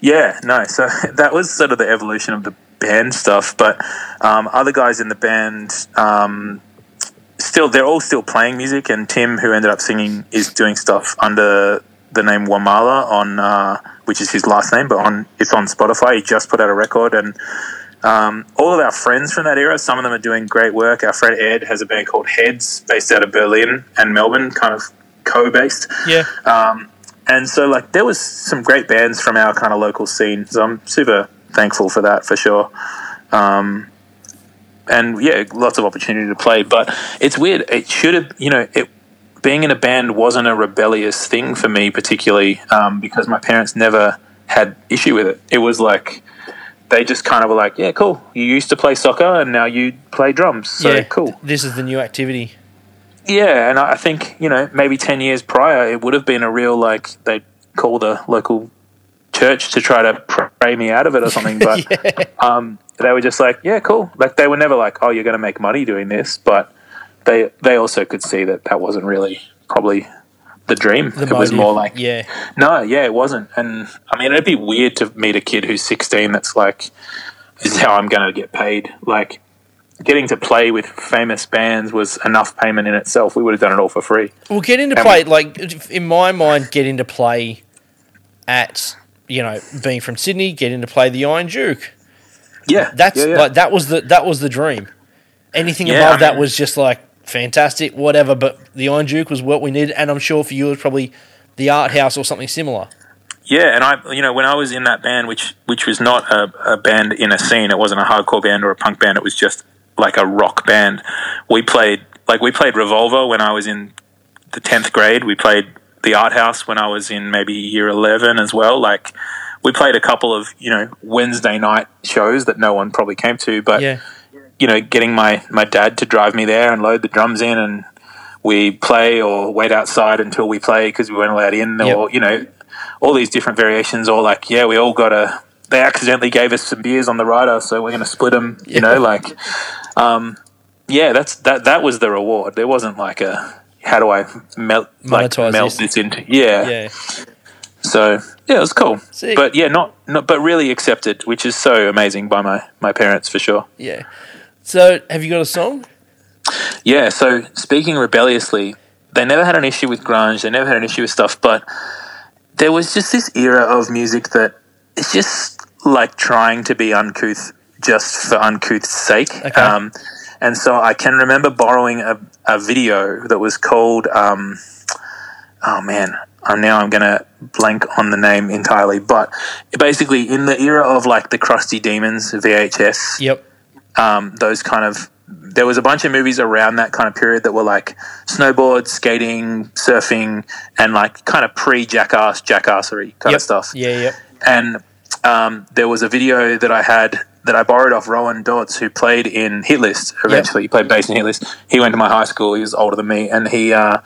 yeah, no. So <laughs> that was sort of the evolution of the band stuff. But um, other guys in the band. Um, Still, they're all still playing music, and Tim, who ended up singing, is doing stuff under the name Wamala on, uh, which is his last name, but on it's on Spotify. He just put out a record, and Um, all of our friends from that era, some of them are doing great work. Our friend Ed has a band called Heads, based out of Berlin and Melbourne, kind of co-based. Yeah. Um, and so, like, there was some great bands from our kind of local scene. So I'm super thankful for that, for sure. Um, and yeah, lots of opportunity to play. But it's weird. It should have, you know, it being in a band wasn't a rebellious thing for me, particularly um, because my parents never had issue with it. It was like they just kind of were like, "Yeah, cool. You used to play soccer, and now you play drums. So yeah. cool." This is the new activity. Yeah, and I think you know maybe ten years prior, it would have been a real like they'd call the local church to try to pray me out of it or something. <laughs> But um, they were just like, yeah, cool. Like they were never like, oh, you're going to make money doing this, but they they also could see that that wasn't really probably the dream. The it was more like yeah, no, yeah, it wasn't. And I mean, it'd be weird to meet a kid who's 16 that's like, this is how I'm going to get paid. Like, getting to play with famous bands was enough payment in itself. We would have done it all for free. Well, get into And- play like in my mind, get into play at you know being from Sydney, get into play the Iron Duke. Yeah, That's yeah, yeah. like that was the that was the dream. Anything Yeah, above I that was just like fantastic, whatever. But the Iron Duke was what we needed, and I'm sure for you it was probably the Art House or something similar. Yeah, and I, you know, when I was in that band, which which was not a, a band in a scene, it wasn't a hardcore band or a punk band. It was just like a rock band. We played like we played Revolver when I was in the tenth grade. We played the Art House when I was in maybe year eleven as well. Like we played a couple of you know Wednesday night shows that no one probably came to, but Yeah, you know, getting my, my dad to drive me there and load the drums in and we play or wait outside until we play because we weren't allowed in Yep. or, you know, all these different variations or like, yeah, we all got a, they accidentally gave us some beers on the rider, so we're going to split them, you Yeah. know, like, um, yeah, that's, that, that was the reward. There wasn't like a, how do I melt, like Monetize melt this. this into, yeah. yeah. So yeah, it was cool, Sick. but yeah, not, not, but really accepted, which is so amazing by my, my parents for sure. Yeah. So, have you got a song? Yeah, so speaking rebelliously, they never had an issue with grunge, they never had an issue with stuff, but there was just this era of music that it's just like trying to be uncouth just for uncouth's sake. Okay. Um, and so I can remember borrowing a, a video that was called, um, oh man, I'm now I'm gonna blank on the name entirely, but basically in the era of like the Crusty Demons VHS, Yep. um, those kind of there was a bunch of movies around that kind of period that were like snowboard, skating, surfing, and like kind of pre jackass, jackassery kind Yep. of stuff. Yeah. Yep. And um, there was a video that I had that I borrowed off Rowan Dodds, who played in Hit List eventually. He played bass in Hit List. He went to my high school. He was older than me, and he uh,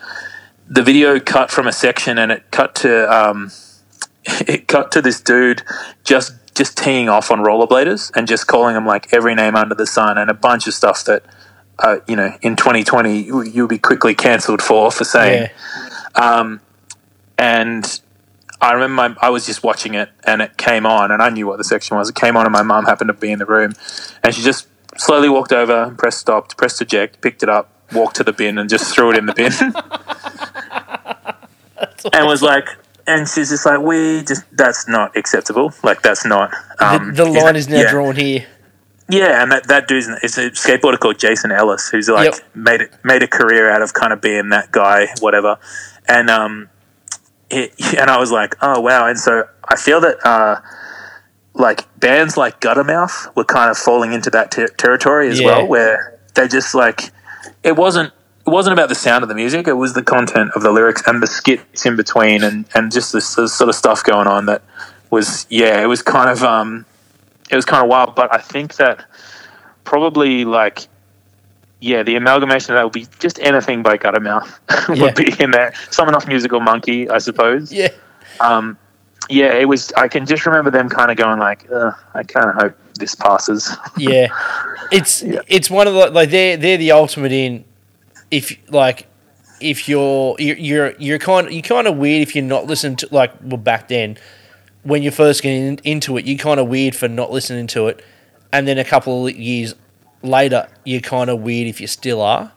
the video cut from a section, and it cut to um, <laughs> it cut to this dude just just teeing off on rollerbladers and just calling them like every name under the sun and a bunch of stuff that uh, you know in 2020 you- you'll be quickly cancelled for for saying Yeah. and I remember my, I was just watching it and it came on and I knew what the section was. It came on and my mum happened to be in the room and she just slowly walked over, pressed stopped, pressed eject, picked it up, walked to the bin and just threw it in the bin <laughs> and was like, and she's just like, we just, that's not acceptable. Like that's not, um, the, the line is now yeah. drawn here. Yeah, and that, that dude's it's a skateboarder called Jason Ellis who's like Yep. made it made a career out of kind of being that guy, whatever. And um, it, and I was like, oh wow. And so I feel that uh, like bands like Guttermouth were kind of falling into that ter- territory as Yeah. well, where they just like it wasn't it wasn't about the sound of the music; it was the content of the lyrics and the skits in between, and and just this, this sort of stuff going on that was yeah, it was kind of um, it was kind of wild. But I think that probably like yeah, the amalgamation of that would be just anything by Guttermouth <laughs> Yeah. would be in there. Someone off Musical Monkey, I suppose. Yeah. Um, yeah, it was. I can just remember them kind of going like, "I kind of hope this passes." <laughs> Yeah. It's it's one of the like they're they're the ultimate in if like if you're you're you're, you're kind of you're kind of weird if you're not listening to like well back then when you're first getting in- into it you're kind of weird for not listening to it and then a couple of years later you're kind of weird if you still are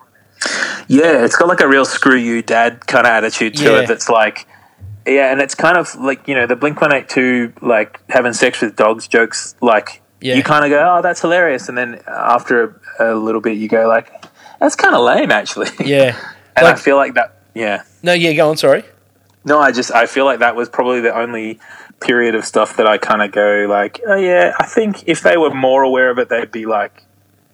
Yeah, it's got like a real screw you dad kind of attitude to Yeah. it that's like yeah, and it's kind of like, you know, the Blink 182 like having sex with dogs jokes like Yeah. you kind of go, "Oh, that's hilarious." And then after a, a little bit you go like, "That's kind of lame actually." <laughs> yeah and I Like- feel like that yeah. no yeah go on sorry No, I just I feel like that was probably the only period of stuff that I kind of go like, oh yeah, I think if they were more aware of it, they'd be like,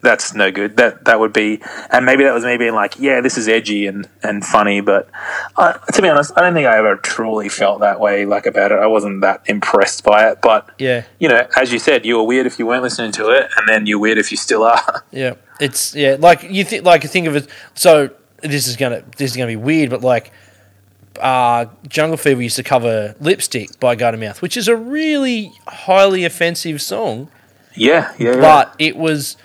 that's no good. That that would be, and maybe that was me being like, yeah, this is edgy and and funny, but uh, to be honest, I don't think I ever truly felt that way like about it. I wasn't that impressed by it, but yeah you know, as you said, you were weird if you weren't listening to it, and then you're weird if you still are. <laughs> Yeah, it's yeah, like you think, like think of it. So this is gonna this is gonna be weird, but like, uh, Jungle Fever used to cover "Lipstick" by Guttermouth, which is a really highly offensive song, yeah, yeah, yeah. but it was,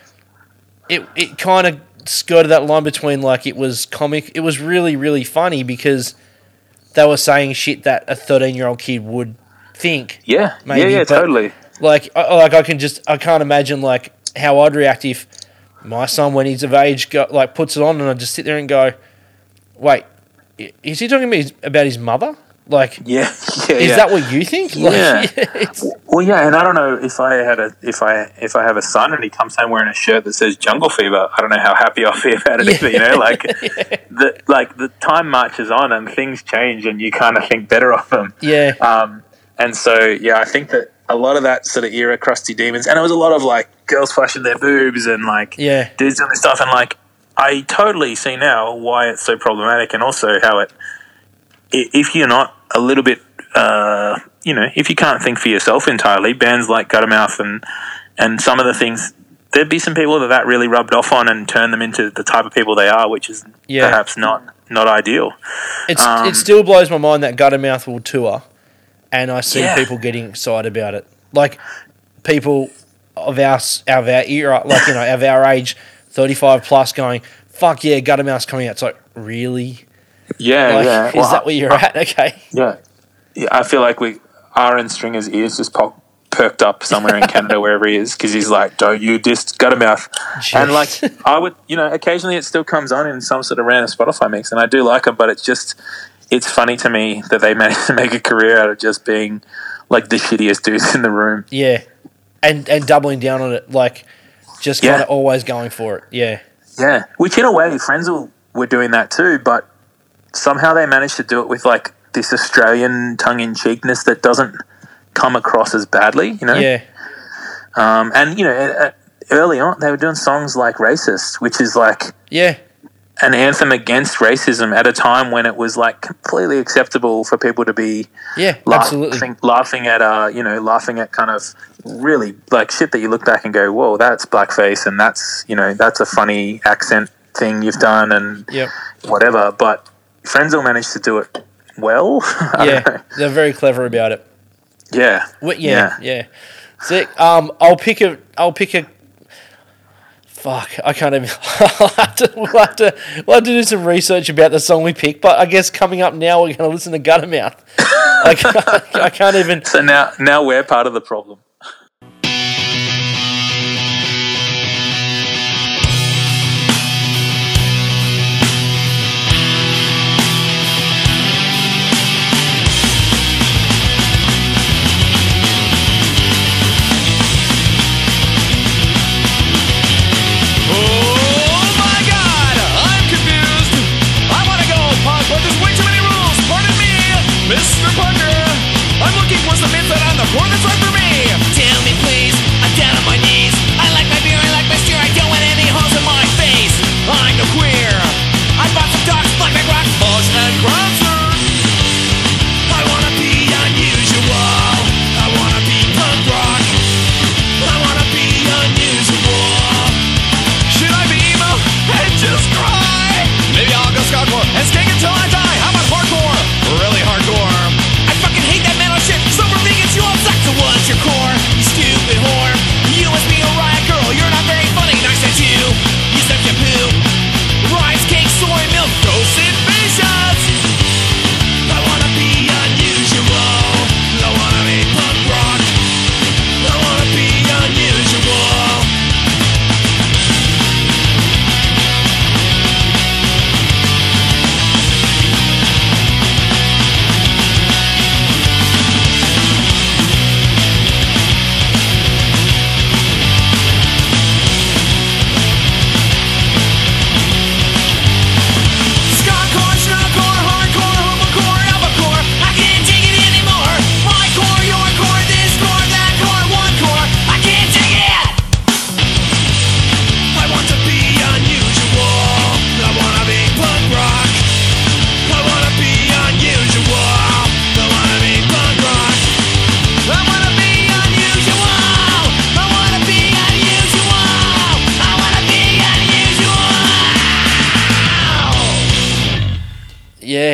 it it kind of skirted that line between like it was comic, it was really really funny because they were saying shit that a 13 year old kid would think. Yeah, Maybe, yeah, yeah, totally. Like, I, like I can just, I can't imagine like how I'd react if my son, when he's of age, go, like puts it on, and I just sit there and go, "Wait, is he talking about his, about his mother? Like, Yeah, <laughs> yeah. is yeah. that what you think? Like, <laughs> Yeah. it's- Well, yeah, and I don't know if I had a if I if I have a son and he comes home wearing a shirt that says Jungle Fever. I don't know how happy I'll be about it either. You know, like <laughs> the like the time marches on and things change, and you kind of think better of them. yeah, Um, and so yeah, I think that a lot of that sort of era crusty demons, and it was a lot of like girls flashing their boobs and like yeah, dudes doing this stuff, and like I totally see now why it's so problematic, and also how it if you're not a little bit, uh, you know, if you can't think for yourself entirely, bands like Guttermouth and and some of the things. There'd be some people that that really rubbed off on and turned them into the type of people they are, which is Yeah. perhaps not not ideal. it's Um, it still blows my mind that Guttermouth will tour, and I see Yeah. people getting excited about it. Like people of our of our era, like you know, of our age, thirty five plus, going, "Fuck yeah, Guttermouth's coming out." It's like, really? Yeah, Like, yeah. is Well, that where you're at? <laughs> Okay. Yeah, yeah. I feel like we are in Stringer's ears just pop, perked up somewhere in Canada wherever he is because he's like, "Don't you diss Guttermouth?" And like, I would, you know, occasionally it still comes on in some sort of random Spotify mix, and I do like him, but it's just, it's funny to me that they <laughs> managed to make a career out of just being like the shittiest dudes in the room. Yeah, and and doubling down on it, like just Yeah. kind of always going for it. Yeah, Yeah, which in a way, Frenzal were doing that too, but somehow they managed to do it with like this Australian tongue in cheekness that doesn't come across as badly, you know. yeah, Um, and you know, early on they were doing songs like "Racist," which is like yeah, an anthem against racism at a time when it was like completely acceptable for people to be yeah. laughing, Absolutely. laughing at uh, you know, laughing at kind of really like shit that you look back and go, "Whoa, that's blackface," and that's you know, that's a funny accent thing you've done, and Yep. whatever. But Frenzal managed to do it well. <laughs> I don't know. Yeah, they're very clever about it. yeah, yeah, yeah. Sick. Um, I'll pick a. I'll pick a. Fuck, I can't even. <laughs> I'll have to, we'll, have to, we'll have to do some research about the song we picked. But I guess coming up now, we're going to listen to Guttermouth. <laughs> I, can't, I can't even. So now, now we're part of the problem.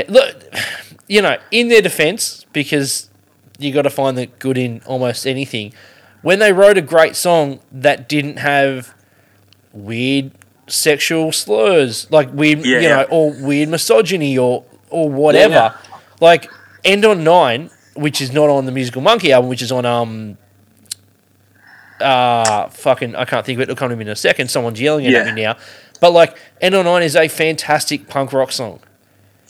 Look, you know, in their defense, because you got to find the good in almost anything. When they wrote a great song that didn't have weird sexual slurs, like weird, you Yeah. know, or weird misogyny or or whatever, Yeah. like End on Nine, which is not on the Musical Monkey album, which is on um. Uh, fucking, I can't think of it. It'll come to me in a second. Someone's yelling at me now. But like, End on Nine is a fantastic punk rock song.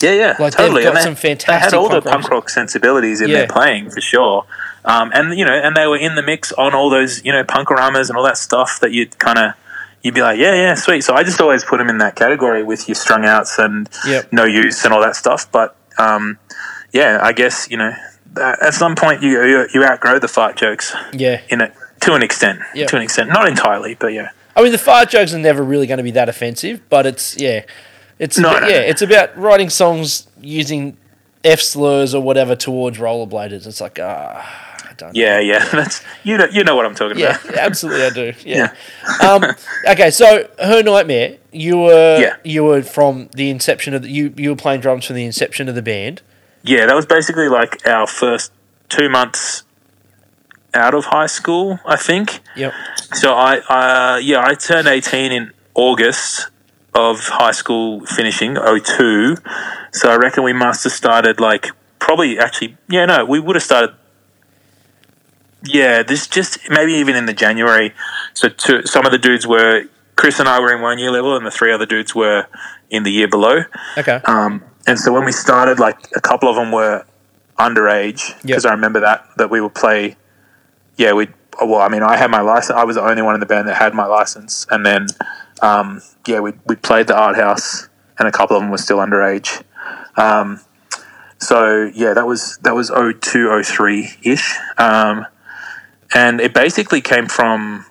Yeah, yeah, Like, they've totally. got And some They fantastic had all the punk rock- punk rock sensibilities in Yeah. their playing for sure. Um, and you know, and they were in the mix on all those you know Punk-O-Ramas and all that stuff that you'd kind of you'd be like, yeah, yeah, sweet. So I just always put them in that category with your strung outs and Yep. no use and all that stuff. But um, yeah, I guess you know at at some point you you, you outgrow the fart jokes Yeah. in it to an extent. Yep. To an extent, not entirely, but yeah. I mean, the fart jokes are never really going to be that offensive, but it's yeah, it's No, about, no, yeah, it's about writing songs using f slurs or whatever towards rollerbladers. It's like ah, I don't. Yeah, yeah. <laughs> That's you know you know what I'm talking Yeah, about. absolutely, I do. <laughs> Yeah. um, okay, so her nightmare. You were Yeah. you were from the inception of the, you you were playing drums from the inception of the band. Yeah, that was basically like our first two months out of high school, I think. Yep. So I, uh, yeah, I turned 18 in August of high school finishing, 02. So I reckon we must have started like probably actually, yeah, no, we would have started. Yeah, this just maybe even in the January. So two, some of the dudes were Chris and I were in one year level, and the three other dudes were in the year below. Okay. Um, and so when we started, like a couple of them were underage because I remember that that we would play. Yeah, we. Well, I mean, I had my license. I was the only one in the band that had my license, and then um, yeah, we we played the art house, and a couple of them were still underage. Um, so yeah, that was that was 02, 03 ish, um, and it basically came from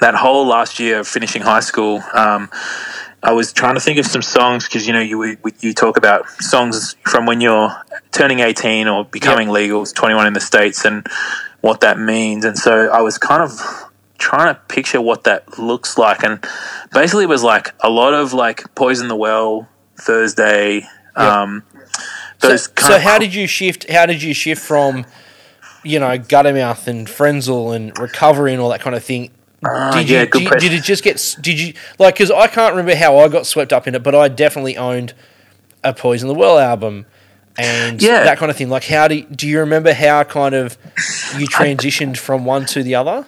that whole last year of finishing high school. Um, I was trying to think of some songs because you know you you talk about songs from when you're turning 18 or becoming legal, 21 in the states, and what that means. And so I was kind of trying to picture what that looks like, and basically it was like a lot of like Poison the Well, Thursday. Um, So, those kind so of- how did you shift? How did you shift from, you know, Guttermouth and Frenzal and Recovery and all that kind of thing? Ah, did yeah, you, good did, did it just get? Did you like? Because I can't remember how I got swept up in it, but I definitely owned a Poison the Well album and Yeah. that kind of thing. Like, how do you, do you remember how kind of you transitioned from one to the other?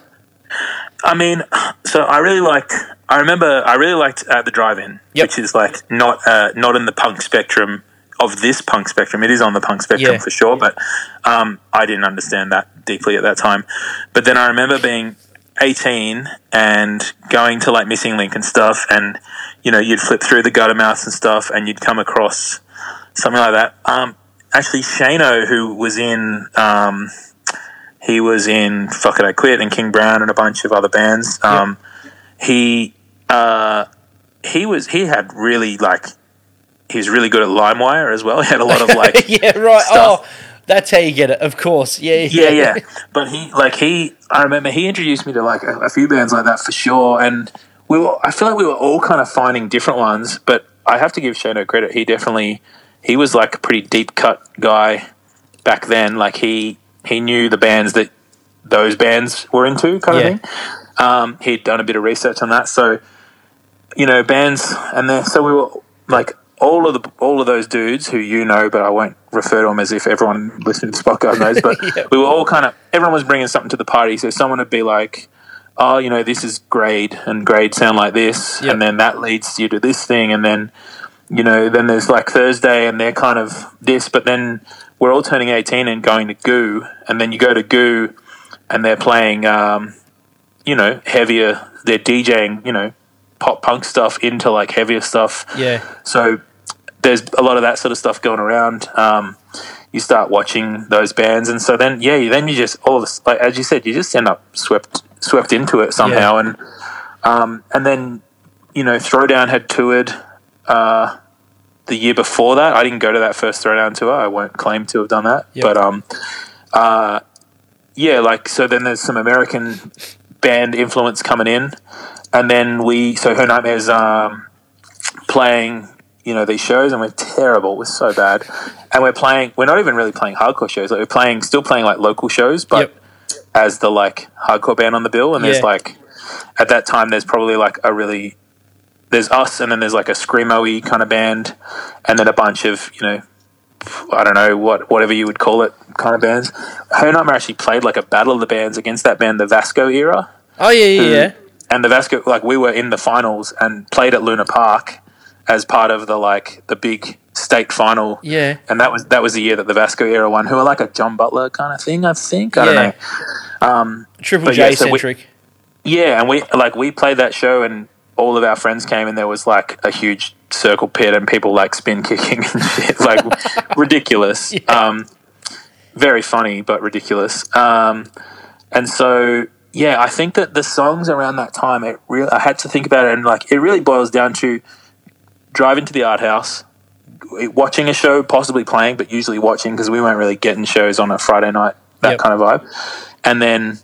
I mean, so I really liked. I remember I really liked uh, the drive-in, Yep. which is like not uh, not in the punk spectrum of this punk spectrum. It is on the punk spectrum Yeah. for sure, but um, I didn't understand that deeply at that time. But then I remember being 18 and going to like Missing Link and stuff, and you know you'd flip through the Guttermouth and stuff, and you'd come across something like that. Um, actually, Shano, who was in. Um, he was in Fuck It I Quit and King Brown and a bunch of other bands. Um, He uh, he was he had really like he was really good at LimeWire as well. <laughs> He had a lot of <laughs> like yeah, right. stuff. Oh, that's how you get it. Of course. Yeah, yeah yeah. But he like he I remember he introduced me to like a, a few bands like that for sure. And we were I feel like we were all kind of finding different ones. But I have to give Shano credit. He definitely he was like a pretty deep cut guy back then. Like he he knew the bands that those bands were into kind Yeah. of thing. Um, he'd done a bit of research on that, so you know bands, and then so we were like all of the all of those dudes who you know, but I won't refer to them as if everyone listening to this podcast knows. But <laughs> Yeah. we were all kind of everyone was bringing something to the party. So someone would be like, "Oh, you know, this is grade, and grade sound like this, Yeah. and then that leads you to this thing, and then." You know, then there's like Thursday, and they're kind of this, but then we're all turning 18 and going to Goo, and then you go to Goo, and they're playing, um, you know, heavier. They're DJing, you know, pop punk stuff into like heavier stuff. Yeah. So there's a lot of that sort of stuff going around. Um, you start watching those bands, and so then yeah, then you just all this like as you said, you just end up swept swept into it somehow, and um, and then you know, Throwdown had toured. Uh, the year before that, I didn't go to that first Throwdown tour. I won't claim to have done that, Yep. but um, uh, yeah, like so. Then there's some American band influence coming in, and then we so her nightmares um, playing you know these shows, and we're terrible. We're so bad, and we're playing. We're not even really playing hardcore shows. Like we're playing, still playing like local shows, but Yep. as the like hardcore band on the bill. And there's like at that time, there's probably like a really there's us, and then there's like a screamo-y kind of band, and then a bunch of you know I don't know what whatever you would call it kind of bands. Her Nightmare actually played like a battle of the bands against that band, the Vasco era. Oh yeah, yeah, yeah. And the Vasco, like we were in the finals and played at Luna Park as part of the like the big state final. Yeah. And that was that was the year that the Vasco era won, who were like a John Butler kind of thing, I think. I Yeah. don't know. Um, Triple J yeah, so we- centric. yeah, and we like we played that show, and all of our friends came, and there was like a huge circle pit, and people like spin kicking and shit, <laughs> like ridiculous. <laughs> Um, very funny, but ridiculous. Um, and so, yeah, I think that the songs around that time, it really, I had to think about it, and like it really boils down to driving to the art house, watching a show, possibly playing, but usually watching because we weren't really getting shows on a Friday night, that Yep. kind of vibe, and then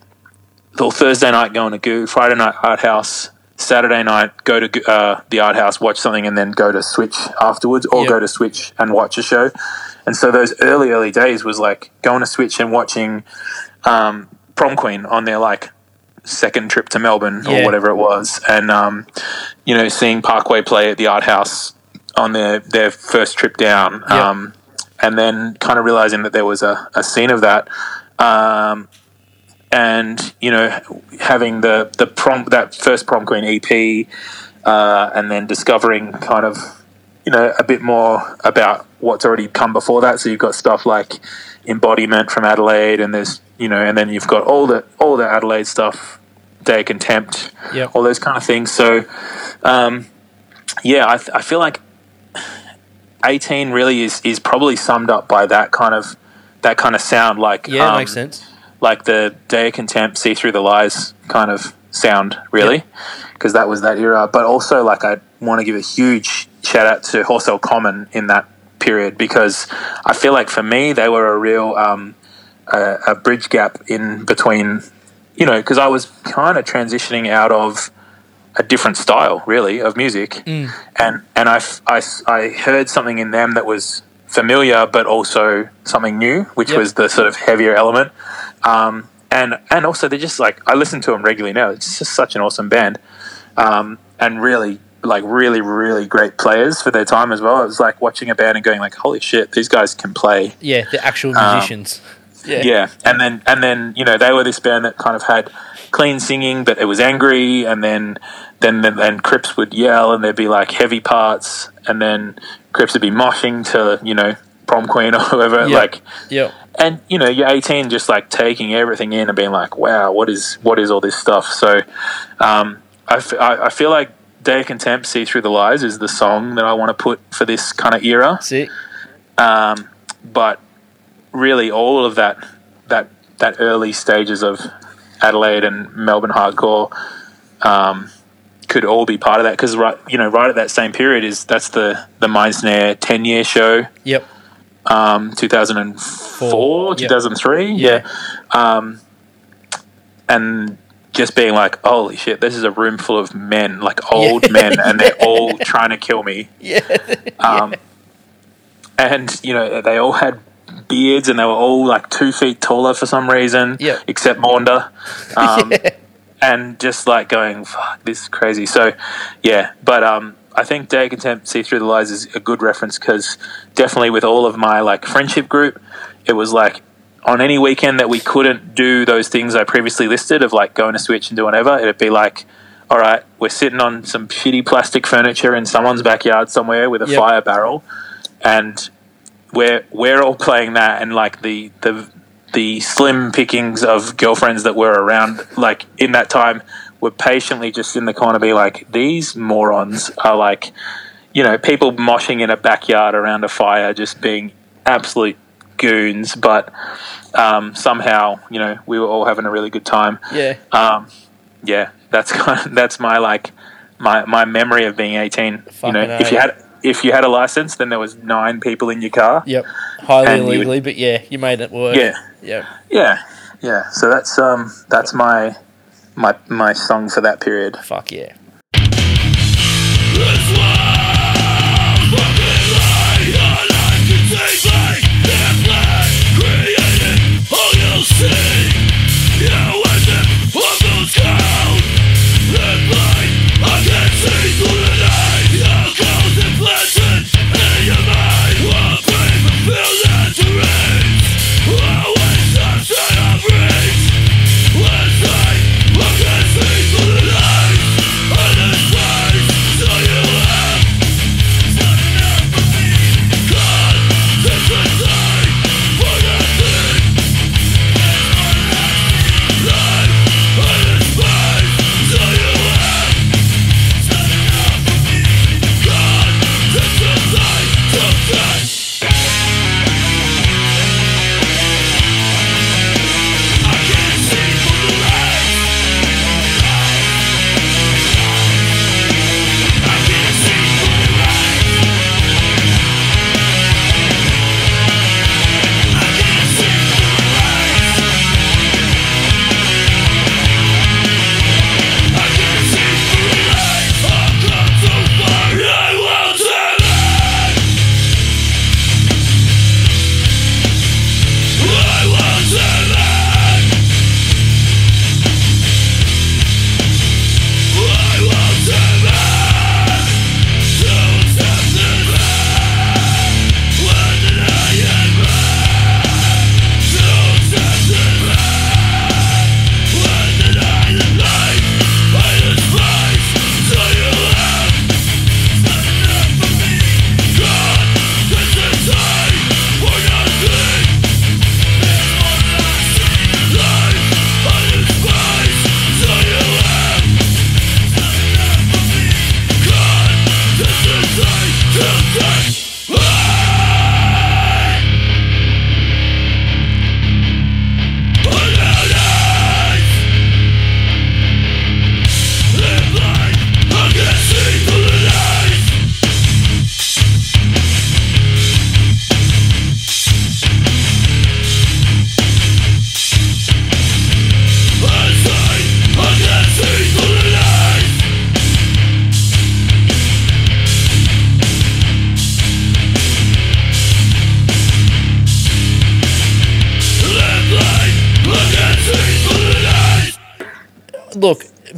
the Thursday night going to Goo, Friday night art house, Saturday night go to uh, the art house, watch something, and then go to Switch afterwards, or Yep. go to Switch and watch a show. And so those early early days was like going to Switch and watching um, Prom Queen on their like second trip to Melbourne Yeah. or whatever it was, and um, you know seeing Parkway play at the art house on their their first trip down, Yep. um, and then kind of realizing that there was a, a scene of that. Um, and you know having the the prom that first prom queen EP, uh, and then discovering kind of you know a bit more about what's already come before that. So you've got stuff like embodiment from Adelaide, and there's you know, and then you've got all the all the Adelaide stuff, Day of Contempt, Yep. all those kind of things. So um, yeah, I, I feel like eighteen really is is probably summed up by that kind of that kind of sound like Yeah, um, makes sense. Like the Day of Contempt, See Through the Lies kind of sound, really, because that was that era. But also, like, I want to give a huge shout out to Horsell Common in that period because I feel like for me they were a real um, a, a bridge gap in between, you know, because I was kind of transitioning out of a different style, really, of music, and and I, f- I s- I heard something in them that was familiar, but also something new, which Yep. was the sort of heavier element. Um, and and also they're just like I listen to them regularly now. It's just such an awesome band, um, and really like really really great players for their time as well. It was like watching a band and going like, holy shit, these guys can play. Yeah, the actual um, musicians. yeah. Yeah, and then and then you know they were this band that kind of had clean singing, but it was angry, and then then then, then Crips would yell, and there'd be like heavy parts, and then Crips would be moshing to you know prom queen or <laughs> whoever, Yep. like Yep. And you know you're 18 just like taking everything in and being like wow what is what is all this stuff so um, I, f- I- feel like day of contempt see through the lies is the song that i want to put for this kind of era Sick. um, but really all of that that that early stages of adelaide and melbourne hardcore um, could all be part of that because right you know right at that same period is that's the the Mindsnare 10 year show Yep. Um, 2004, Yep. 2003. Yeah. Um, and just being like, holy shit, this is a room full of men, like old men, and they're <laughs> all trying to kill me. <laughs> Yeah. Um, And, you know, they all had beards and they were all like two feet taller for some reason, Yep. except Maunder. <laughs> Um, And just like going, fuck, this is crazy. So, yeah, but um, I think Day of Contempt, See Through the Lies is a good reference because definitely with all of my like friendship group, it was like on any weekend that we couldn't do those things I previously listed of like going to Switch and doing whatever, it'd be like, all right, we're sitting on some shitty plastic furniture in someone's backyard somewhere with a Yep. fire barrel, and we're we're all playing that, and like the the the slim pickings of girlfriends that were around, like in that time, were patiently just in the corner, be like, these morons are like, you know, people moshing in a backyard around a fire, just being absolute goons, but um, somehow, you know, we were all having a really good time. Yeah. Um, yeah, that's <laughs> kind of, that's my like my my memory of being eighteen. you know, if you had if you had a license, then there was nine people in your car. Yep. Highly you would- but yeah, you made it work. Yeah, Yep. yeah, yeah. So that's um that's my my my song for that period. Fuck yeah.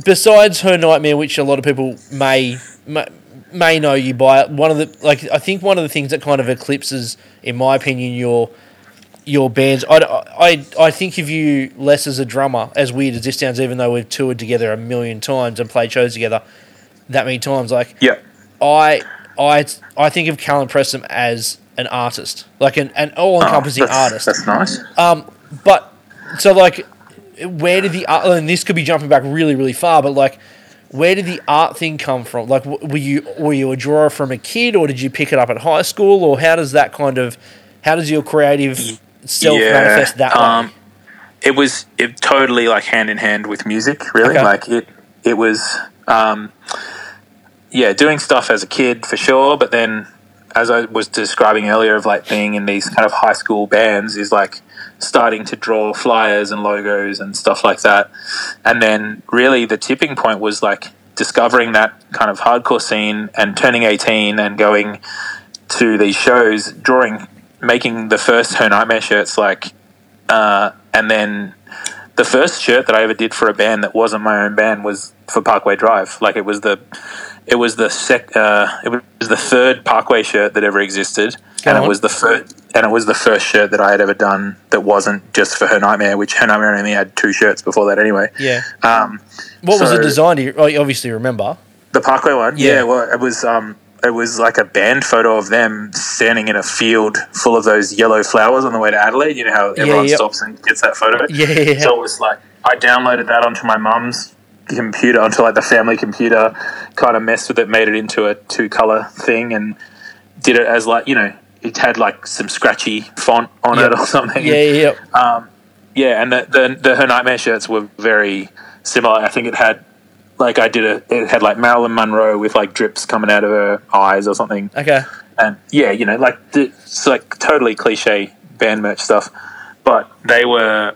Besides her nightmare, which a lot of people may may, may know you by, one of the like I think one of the things that kind of eclipses, in my opinion, your your bands. I, I, I think of you less as a drummer, as weird as this sounds, even though we've toured together a million times and played shows together that many times. Like Yeah. I I I think of Callum Preston as an artist, like an, an all encompassing Oh, artist. That's nice. Um, But so like, where did the art? And this could be jumping back really, really far. But like, where did the art thing come from? Like, were you were you a drawer from a kid, or did you pick it up at high school, or how does that kind of how does your creative self manifest that way? um, it was it totally like hand in hand with music really Okay. like it it was um, yeah doing stuff as a kid for sure but then as i was describing earlier of like being in these kind of high school bands is like starting to draw flyers and logos and stuff like that and then really the tipping point was like discovering that kind of hardcore scene and turning 18 and going to these shows drawing making the first her nightmare shirts like uh, and then the first shirt that I ever did for a band that wasn't my own band was for Parkway Drive. Like it was the, it was the sec, uh, it was the third Parkway shirt that ever existed, Go and on. it was the first, and it was the first shirt that I had ever done that wasn't just for Her Nightmare, which Her Nightmare only had two shirts before that anyway. yeah. Um, What was so- the design? Do you, oh, you obviously remember? the Parkway one, Yeah. yeah. well, it was um, it was like a band photo of them standing in a field full of those yellow flowers on the way to Adelaide. You know how everyone yep. stops and gets that photo. Yeah, yeah, yeah. So it was like I downloaded that onto my mum's computer, onto like the family computer, kind of messed with it, made it into a two color thing, and did it as like you know it had like some scratchy font on Yep. it or something. Yeah, yeah, yeah. Um, yeah, and the, the the her nightmare shirts were very similar. I think it had like I did a it had like Marilyn Monroe with like drips coming out of her eyes or something. Okay. And yeah, you know, like the, it's like totally cliche band merch stuff, but they were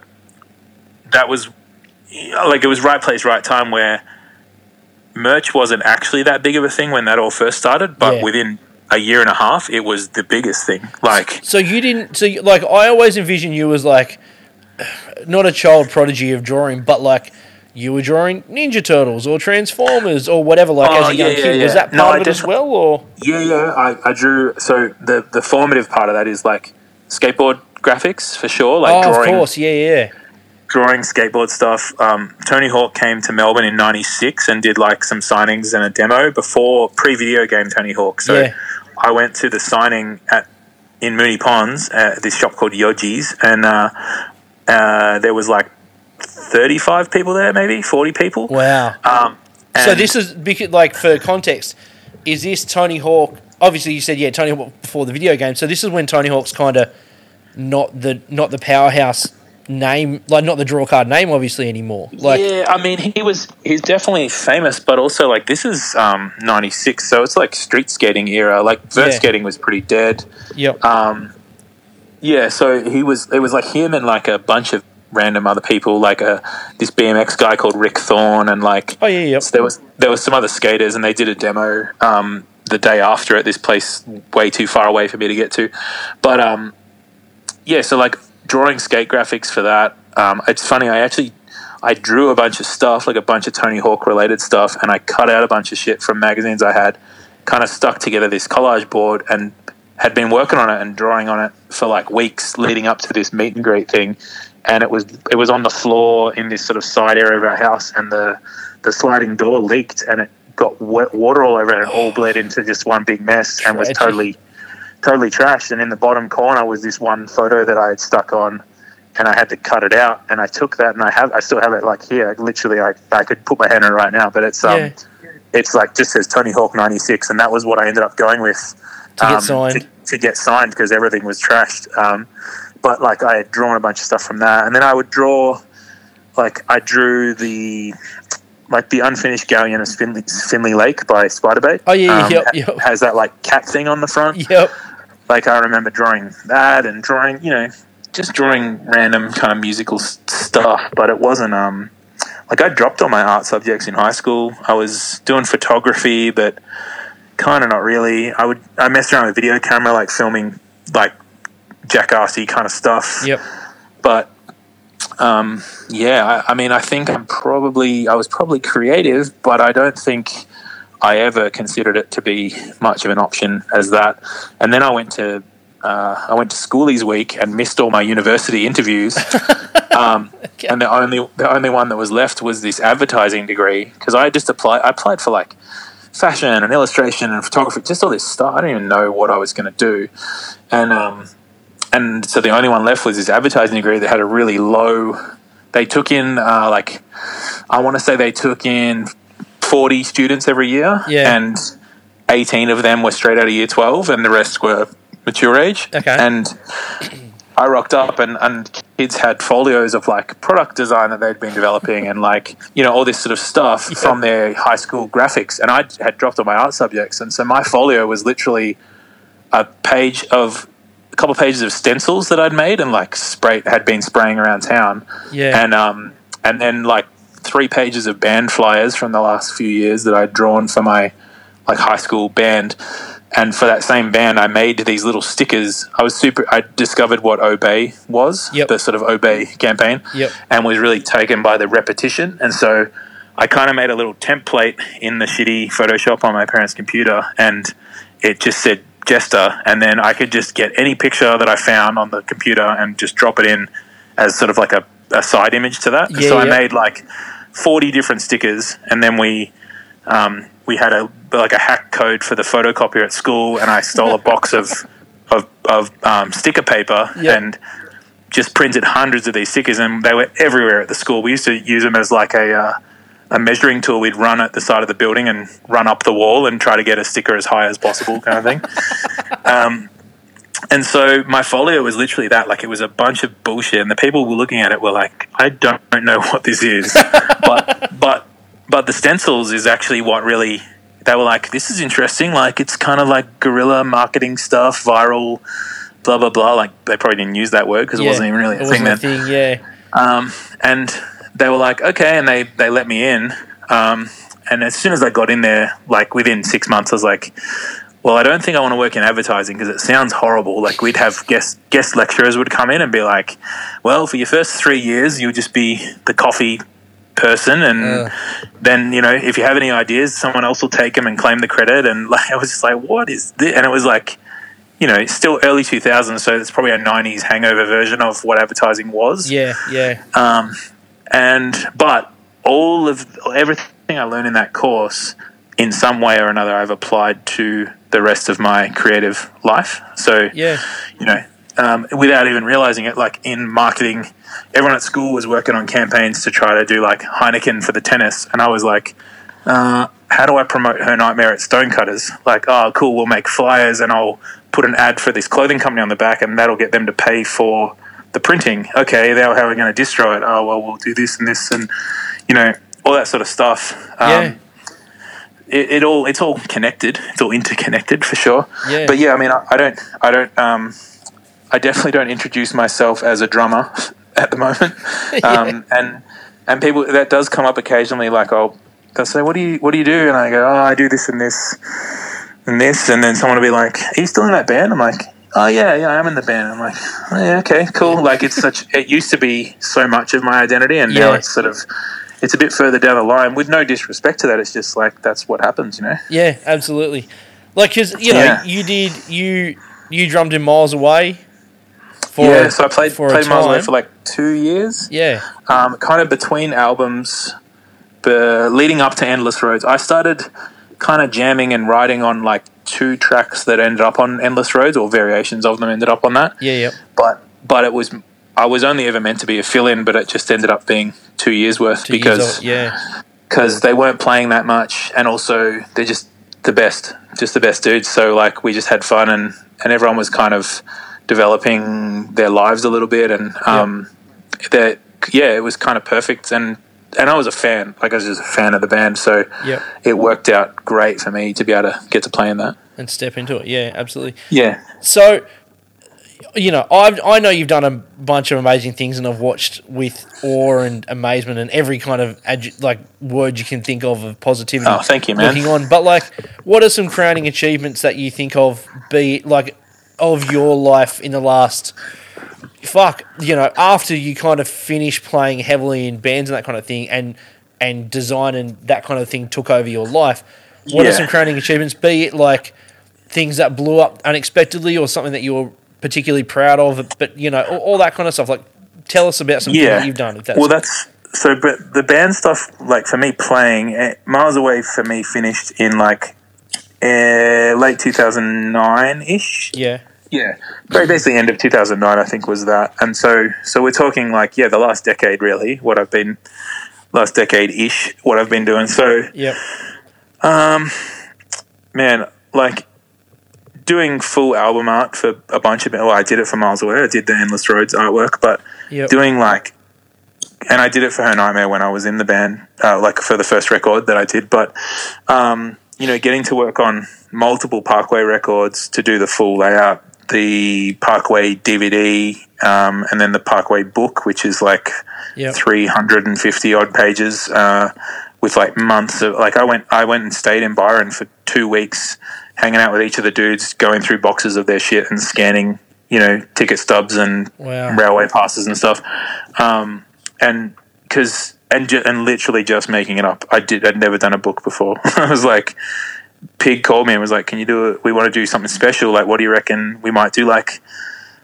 that was like it was right place, right time where merch wasn't actually that big of a thing when that all first started, but Yeah. within a year and a half, it was the biggest thing. Like So you didn't. So you, like I always envision you as like not a child prodigy of drawing, but like you were drawing Ninja Turtles or Transformers or whatever. Like Oh, as a young yeah, kid, yeah, was that No, part I of it as well? Or Yeah, yeah. I, I drew. So the the formative part of that is like skateboard graphics for sure. Like oh, of drawing, course, yeah, yeah. drawing skateboard stuff. Um, Tony Hawk came to Melbourne in '96 and did like some signings and a demo before pre-video game Tony Hawk. So Yeah. I went to the signing at in Moonee Ponds at this shop called Yogi's, and uh, uh, there was like 35 people there, maybe 40 people. Wow. Um, so this is because, like, for context, is this Tony Hawk? Obviously, you said yeah, Tony Hawk before the video game. So this is when Tony Hawk's kind of not the not the powerhouse name, like not the draw card name, obviously anymore. Like, yeah, I mean, he was he's definitely famous, but also like this is um, '96, so it's like street skating era. Like vert Yeah. skating was pretty dead. yep, Um, yeah, so he was. It was like him and like a bunch of random other people, like a this BMX guy called Rick Thorne, and like oh yeah, yep. so there was there was some other skaters, and they did a demo um, the day after at this place way too far away for me to get to. But um, yeah, so like drawing skate graphics for that. Um, it's funny. I actually I drew a bunch of stuff, like a bunch of Tony Hawk related stuff, and I cut out a bunch of shit from magazines I had, kind of stuck together this collage board, and had been working on it and drawing on it for like weeks leading up to this meet and greet thing. And it was it was on the floor in this sort of side area of our house, and the the sliding door leaked, and it got wet water all over it, and all bled into just one big mess, and was totally totally trashed. And in the bottom corner was this one photo that I had stuck on, and I had to cut it out. And I took that, and I have I still have it like here. Literally, I I could put my hand on it right now, but it's um, Yeah. it's like just says Tony Hawk ninety six, and that was what I ended up going with To get um, signed. To, to get signed because everything was trashed. Um, but like I had drawn a bunch of stuff from that, and then I would draw, like I drew the. Like the unfinished galleon of Finley, Finley Lake by Spiderbait. Oh, yeah, um, yep, yep. Has that like cat thing on the front Yep. Like I remember drawing that and drawing, you know, just drawing random kind of musical stuff. But it wasn't um like I dropped all my art subjects in high school. I was doing photography, but kind of not really. I would I messed around with video camera, like filming like jackassy kind of stuff. Yep. But um, yeah, I, I mean, I think I'm probably I was probably creative, but I don't think I ever considered it to be much of an option as that. And then I went to uh, I went to Schoolies Week and missed all my university interviews. <laughs> um, And the only the only one that was left was this advertising degree because I just applied. I applied for like fashion and illustration and photography, just all this stuff. I didn't even know what I was going to do, and um, and so the only one left was this advertising degree that had a really low. They took in uh, like I want to say they took in forty students every year, Yeah. and eighteen of them were straight out of year twelve, and the rest were mature age. Okay. and I rocked up and, and kids had folios of like product design that they'd been developing and like, you know, all this sort of stuff from their high school graphics. And I had dropped all my art subjects. And so my folio was literally a page of a couple of pages of stencils that I'd made and like spray had been spraying around town. Yeah. And um and then like three pages of band flyers from the last few years that I'd drawn for my like high school band. And for that same band, I made these little stickers. I was super. I discovered what Obey was, Yep. the sort of Obey campaign, Yep. and was really taken by the repetition. And so I kind of made a little template in the shitty Photoshop on my parents' computer, and it just said Jester, and then I could just get any picture that I found on the computer and just drop it in as sort of like a, a side image to that. Yeah, so I made like forty different stickers, and then we um, we had a like a hack code for the photocopier at school, and I stole a box of of, of um, sticker paper Yeah. and just printed hundreds of these stickers, and they were everywhere at the school. We used to use them as like a uh, a measuring tool. We'd run at the side of the building and run up the wall and try to get a sticker as high as possible, kind of thing. <laughs> um, and so my folio was literally that. Like it was a bunch of bullshit, and the people who were looking at it were like, "I don't know what this is," <laughs> but but but the stencils is actually what really they were like. This is interesting. Like it's kind of like guerrilla marketing stuff, viral, blah blah blah. Like they probably didn't use that word because it wasn't even really a thing then a thing, yeah. um, and they were like, okay, and they they let me in. Um, and as soon as I got in there, like within six months, I was like, well, I don't think I want to work in advertising because it sounds horrible. Like we'd have guest guest lecturers would come in and be like, well, for your first three years, you'll just be the coffee person and Ugh. then you know if you have any ideas someone else will take them and claim the credit and <laughs> like i was just like what is this and it was like you know still early 2000s so it's probably a 90s hangover version of what advertising was Yeah, yeah. um, and but all of everything I learned in that course, in some way or another, I've applied to the rest of my creative life. So Yeah. you know, um, without even realizing it, like in marketing, everyone at school was working on campaigns to try to do like Heineken for the tennis, and I was like. Uh, how do I promote her nightmare at Stonecutters? Like, oh, cool, we'll make flyers and I'll put an ad for this clothing company on the back, and that'll get them to pay for the printing. Okay, now how are we going to distro it? Oh, well, we'll do this and this, and you know, all that sort of stuff. Um, Yeah. It, it all it's all connected. It's all interconnected for sure. Yeah. But yeah, I mean, I, I don't, I don't, um, I definitely don't introduce myself as a drummer <laughs> at the moment. <laughs> Um, and and people that does come up occasionally. Like I'll they'll say, "What do you What do you do?" And I go, "Oh, I do this and this and this." And then someone will be like, "Are you still in that band?" I'm like, "Oh yeah, yeah, I'm in the band." I'm like, oh, "Yeah, okay, cool." Like it's such. It used to be so much of my identity, and now it's sort of. It's a bit further down the line. With no disrespect to that, it's just like that's what happens, you know. Yeah, absolutely. Like, because, you know, Yeah. you did, you you drummed in Miles Away for yeah, so I played for played Miles Away for like two years. Yeah, um, kind of between albums, but leading up to Endless Roads, I started kind of jamming and writing on like two tracks that ended up on Endless Roads, or variations of them ended up on that. yeah, yeah. But but it was I was only ever meant to be a fill-in, but it just ended up being two years worth Two years because old, yeah, because they weren't playing that much, and also they're just the best, just the best dudes. So like we just had fun, and and everyone was kind of developing their lives a little bit, and um, that yeah, it was kind of perfect, and and I was a fan, like I was just a fan of the band, so it worked out great for me to be able to get to play in that. and step into it. Yeah, absolutely. Yeah, So, you know, I I know you've done a bunch of amazing things, and I've watched with awe and amazement and every kind of adju- like word you can think of of positivity. Oh, thank you, man. Looking on, but like, what are some crowning achievements that you think of? Be like of your life in the last fuck, you know, after you kind of finish playing heavily in bands and that kind of thing, and and design and that kind of thing took over your life. What are some crowning achievements? Be it like things that blew up unexpectedly, or something that you were particularly proud of, but you know, all, all that kind of stuff. Like, tell us about something Yeah. that you've done. If that's well, that's so. But the band stuff, like for me playing, eh, Miles Away for me finished in like uh, late two thousand nine ish. yeah, Yeah, very basically end of 2009, I think was that. And so, so we're talking like yeah, the last decade really. What I've been last decade ish, what I've been doing. So yeah. Um, man, like doing full album art for a bunch of well, I did it for Miles Away. I did the Endless Roads artwork, but yep, doing like and I did it for her nightmare when I was in the band, uh, like for the first record that I did. But um, you know, getting to work on multiple Parkway records to do the full layout, the Parkway DVD, um, and then the Parkway book, which is like yep, three hundred and fifty odd pages, uh, with like months of like I went I went and stayed in Byron for two weeks, hanging out with each of the dudes, going through boxes of their shit and scanning, you know, ticket stubs and Wow. railway passes and stuff, um, and because and ju- and literally just making it up. I did I'd never done a book before. <laughs> I was like. Pig called me and was like, "Can you do it? We want to do something special. Like, what do you reckon we might do? Like,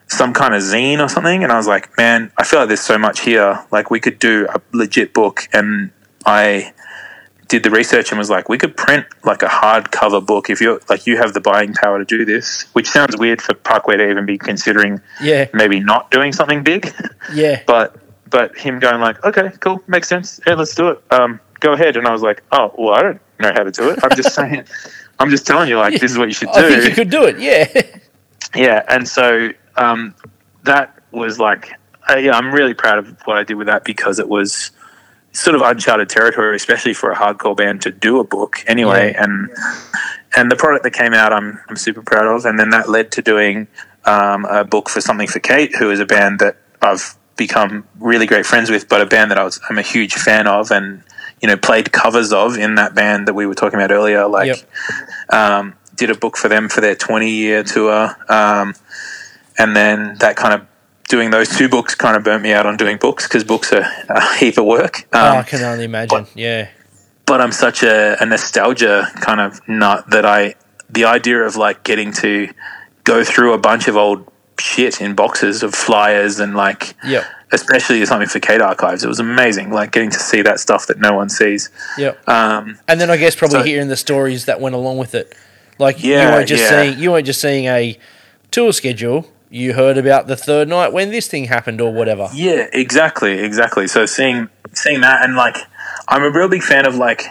some kind of zine or something?" And I was like, "Man, I feel like there's so much here. Like, we could do a legit book." And I did the research and was like, "We could print like a hardcover book if you're like you have the buying power to do this." Which sounds weird for Parkway to even be considering yeah, maybe not doing something big, yeah, <laughs> but but him going like, "Okay, cool, makes sense. Yeah, let's do it. Um, go ahead." And I was like, "Oh, well, I don't know how to do it. I'm just saying." <laughs> I'm just telling you, like, this is what you should do. <laughs> I think you could do it. Yeah, <laughs> Yeah, and so um, that was like, uh, yeah, I'm really proud of what I did with that because it was sort of uncharted territory, especially for a hardcore band to do a book anyway. Yeah. And and the product that came out, I'm I'm super proud of. And then that led to doing um, a book for something for Kate, who is a band that I've become really great friends with, but a band that I was I'm a huge fan of and you know played covers of in that band that we were talking about earlier, like Yep. um, did a book for them for their 20 year tour. Um, and then that kind of doing those two books kind of burnt me out on doing books because books are <laughs> a heap of work. oh, Um, I can only imagine. Yeah, but I'm such a, a nostalgia kind of nut that I, the idea of like getting to go through a bunch of old shit in boxes of flyers and like, yep, especially something for Kate Archives, it was amazing. Like getting to see that stuff that no one sees. yep. Um, And then I guess probably So- hearing the stories that went along with it. Like you Yeah, weren't just yeah. seeing you weren't just seeing a tour schedule. You heard about the third night when this thing happened or whatever. Yeah, exactly, exactly. So seeing seeing that and like, I'm a real big fan of like